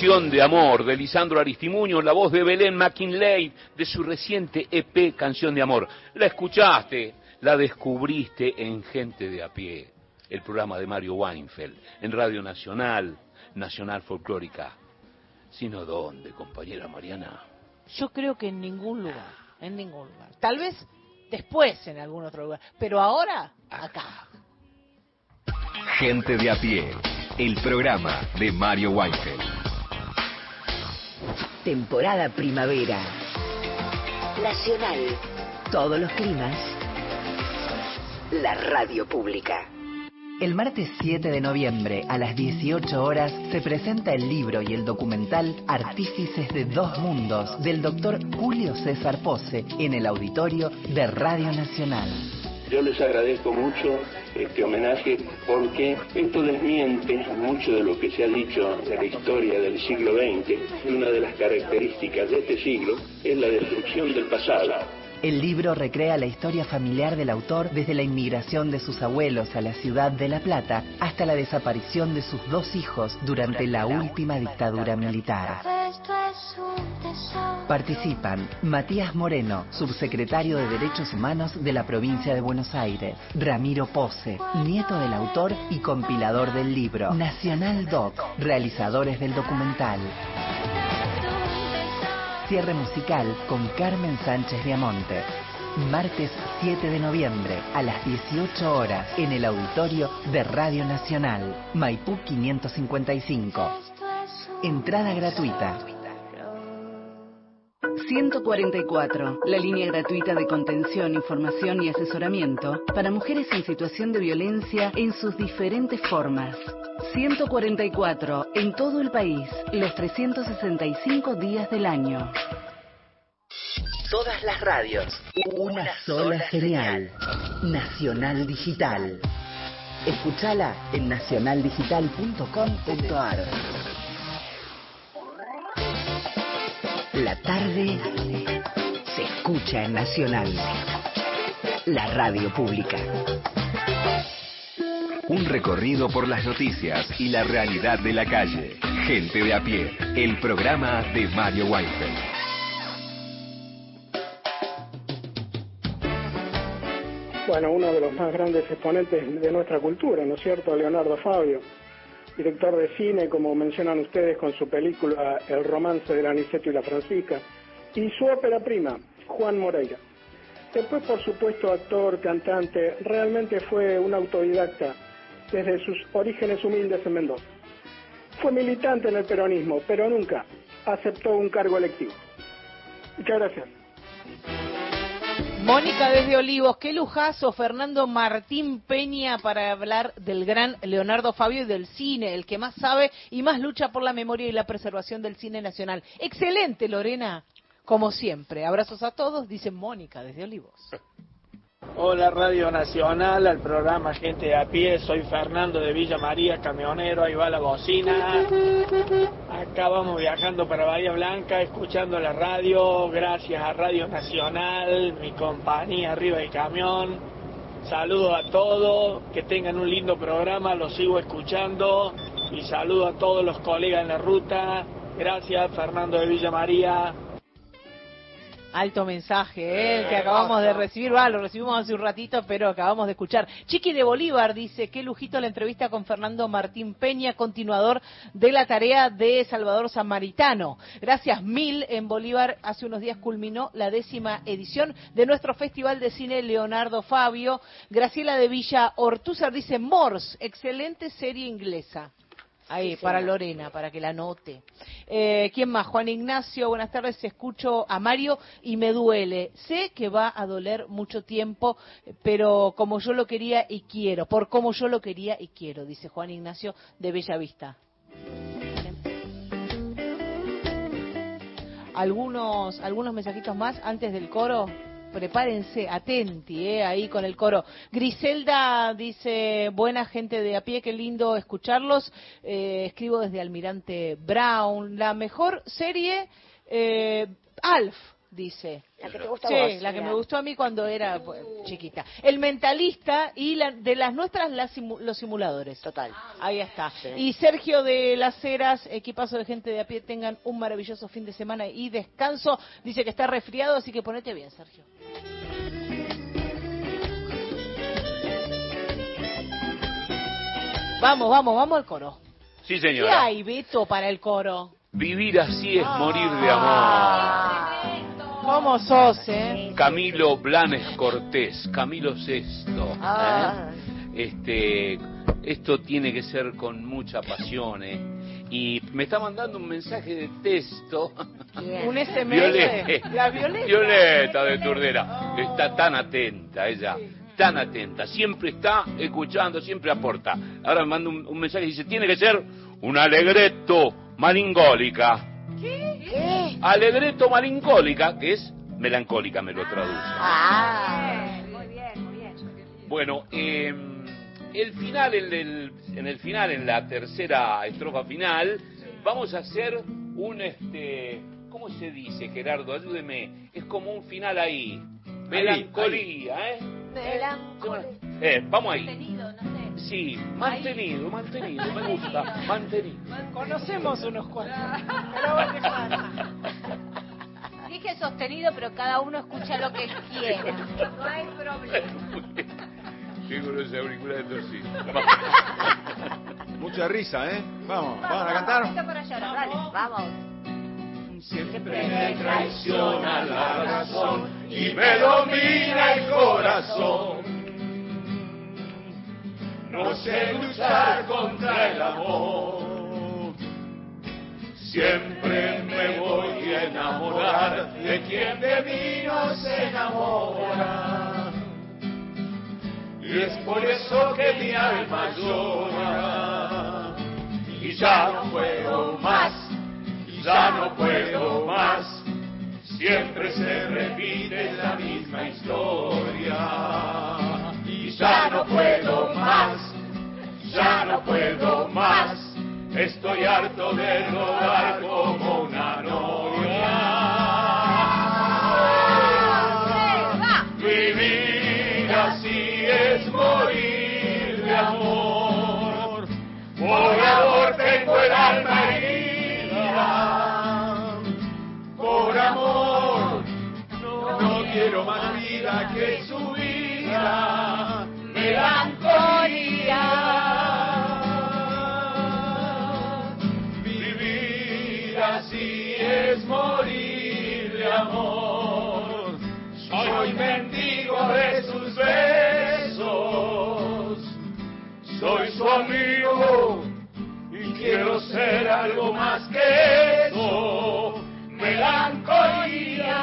Canción de amor de Lisandro Aristimuño, la voz de Belén McKinley de su reciente EP Canción de amor. La escuchaste, la descubriste en Gente de a pie, el programa de Mario Weinfeld, en Radio Nacional, Nacional Folclórica. Sino dónde, compañera Mariana. Yo creo que en ningún lugar, en ningún lugar. Tal vez después en algún otro lugar, pero ahora acá. Gente de a pie, el programa de Mario Weinfeld. Temporada primavera. Nacional. Todos los climas. La radio pública. El martes 7 de noviembre a las 18 horas se presenta el libro y el documental Artífices de Dos Mundos del doctor Julio César Pose en el auditorio de Radio Nacional. Yo les agradezco mucho este homenaje porque esto desmiente mucho de lo que se ha dicho de la historia del siglo XX. Una de las características de este siglo es la destrucción del pasado. El libro recrea la historia familiar del autor desde la inmigración de sus abuelos a la ciudad de La Plata hasta la desaparición de sus dos hijos durante la última dictadura militar. Participan Matías Moreno, subsecretario de Derechos Humanos de la provincia de Buenos Aires, Ramiro Pose, nieto del autor y compilador del libro, Nacional Doc, realizadores del documental. Cierre musical con Carmen Sánchez Diamonte. Martes 7 de noviembre a las 18 horas en el auditorio de Radio Nacional, Maipú 555. Entrada gratuita. 144, la línea gratuita de contención, información y asesoramiento para mujeres en situación de violencia en sus diferentes formas. 144, en todo el país, los 365 días del año. Todas las radios. Una sola señal. Nacional Digital. Escúchala en nacionaldigital.com.ar. La tarde se escucha en Nacional. La radio pública. Un recorrido por las noticias y la realidad de la calle. Gente de a pie, el programa de Mario Weinfeld. Bueno, uno de los más grandes exponentes de nuestra cultura, ¿no es cierto? Leonardo Fabio, director de cine, como mencionan ustedes, con su película El romance del Aniceto y la Francisca, y su ópera prima, Juan Moreira. Después, por supuesto, actor, cantante, realmente fue un autodidacta desde sus orígenes humildes en Mendoza. Fue militante en el peronismo, pero nunca aceptó un cargo electivo. Muchas gracias. Mónica desde Olivos, qué lujazo, Fernando Martín Peña para hablar del gran Leonardo Fabio y del cine, el que más sabe y más lucha por la memoria y la preservación del cine nacional. Excelente, Lorena, como siempre. Abrazos a todos, dice Mónica desde Olivos. Hola Radio Nacional, al programa Gente de a pie, soy Fernando de Villa María, camionero, ahí va la bocina. Acá vamos viajando para Bahía Blanca, escuchando la radio, gracias a Radio Nacional, mi compañía arriba del camión. Saludos a todos, que tengan un lindo programa, lo sigo escuchando y saludo a todos los colegas en la ruta. Gracias Fernando de Villa María. Alto mensaje, ¿eh? que acabamos de recibir, va, lo recibimos hace un ratito, pero acabamos de escuchar. Chiqui de Bolívar dice, qué lujito la entrevista con Fernando Martín Peña, continuador de la tarea de Salvador Samaritano. Gracias mil en Bolívar, hace unos días culminó la décima edición de nuestro Festival de Cine Leonardo Fabio. Graciela de Villa Ortúzar dice, Morse, excelente serie inglesa. Ahí, para Lorena, para que la note. Eh, ¿Quién más? Juan Ignacio, buenas tardes. Escucho a Mario y me duele. Sé que va a doler mucho tiempo, pero como yo lo quería y quiero, por como yo lo quería y quiero, dice Juan Ignacio de Bella Vista. Algunos, algunos mensajitos más antes del coro prepárense, atenti, eh, ahí con el coro. Griselda dice, buena gente de a pie, qué lindo escucharlos. Eh, escribo desde Almirante Brown. La mejor serie, eh, Alf, dice. La que te gusta sí, a vos, la que me gustó a mí cuando era pues, chiquita. El mentalista y la- de las nuestras las simu- los simuladores. Total. Ahí está. Sí. Y Sergio de Las Heras, equipazo de gente de a pie, tengan un maravilloso fin de semana y descanso. Dice que está resfriado, así que ponete bien, Sergio. Vamos, vamos, vamos al coro. Sí, ¿Qué señora. hay, Beto, para el coro? Vivir así es morir de Ah. amor. ¿Cómo sos, eh? Camilo Blanes Cortés, Camilo Sexto. Ah. ¿eh? Este, esto tiene que ser con mucha pasión, ¿eh? Y me está mandando un mensaje de texto. Un SMS. Violeta. La Violeta. Violeta de Turdera. Está tan atenta ella, tan atenta. Siempre está escuchando, siempre aporta. Ahora me manda un, un mensaje y dice, tiene que ser un alegreto malingólica. ¿Qué? Alegreto malingólica, que es melancólica, me lo traduce. Ah. Muy bien, muy bien. Bueno, eh, el final, en el, en el final, en la tercera estrofa final, vamos a hacer un, este, ¿cómo se dice, Gerardo? Ayúdeme. Es como un final ahí. Melancolía, ¿eh? Eh, vamos ahí. Sí, mantenido, mantenido, me gusta, mantenido. Conocemos unos cuantos. Dije sostenido, pero cada uno escucha lo que quiera. No hay problema. Qué con los auriculares torcidos. Mucha risa, ¿eh? Vamos, vamos a cantar. Para llorar, dale, vamos. Siempre me traiciona la razón y me domina el corazón. No sé luchar contra el amor. Siempre me voy a enamorar de quien de mí no se enamora. Y es por eso que mi alma llora. Y ya no puedo más, ya no puedo más. Siempre se repite la misma historia. Y ya no puedo más, ya no puedo más. Estoy harto de rodar como una novia. Vivir así es morir de amor. Por amor tengo el alma herida. Por amor no quiero más vida que su vida. Melancolía. Soy mendigo de sus besos. Soy su amigo y quiero ser algo más que eso. Melancolía.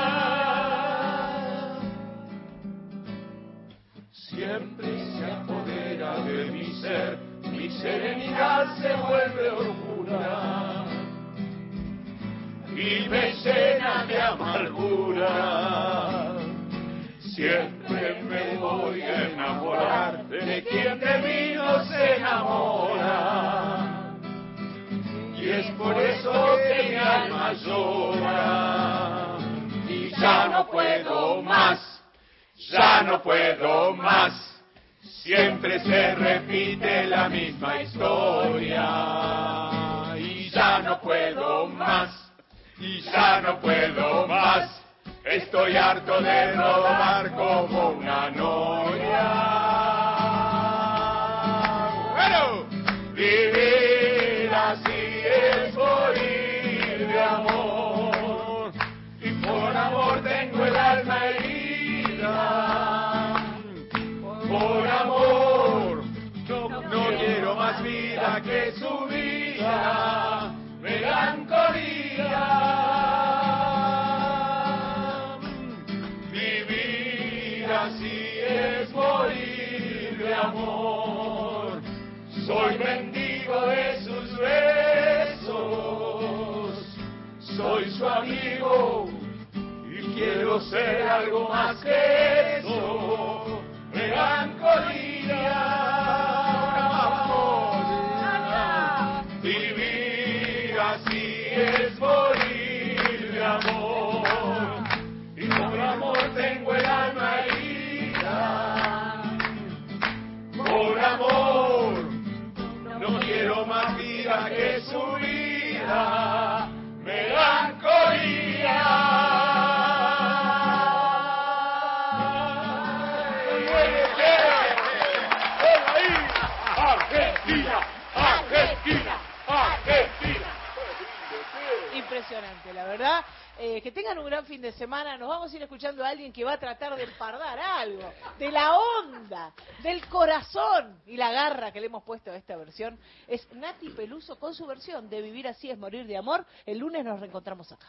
Siempre se apodera de mi ser, mi serenidad se vuelve locura y me llena de amargura. Siempre me voy a enamorar de quien de mí no se enamora. Y es por eso que mi alma llora. Y ya no puedo más, ya no puedo más. Siempre se repite la misma historia. Y ya no puedo más, y ya no puedo. Estoy harto de robar como Soy mendigo de sus besos. Soy su amigo y quiero ser algo más que eso. Eh, que tengan un gran fin de semana. Nos vamos a ir escuchando a alguien que va a tratar de empardar algo, de la onda, del corazón y la garra que le hemos puesto a esta versión. Es Nati Peluso con su versión de Vivir así es morir de amor. El lunes nos reencontramos acá.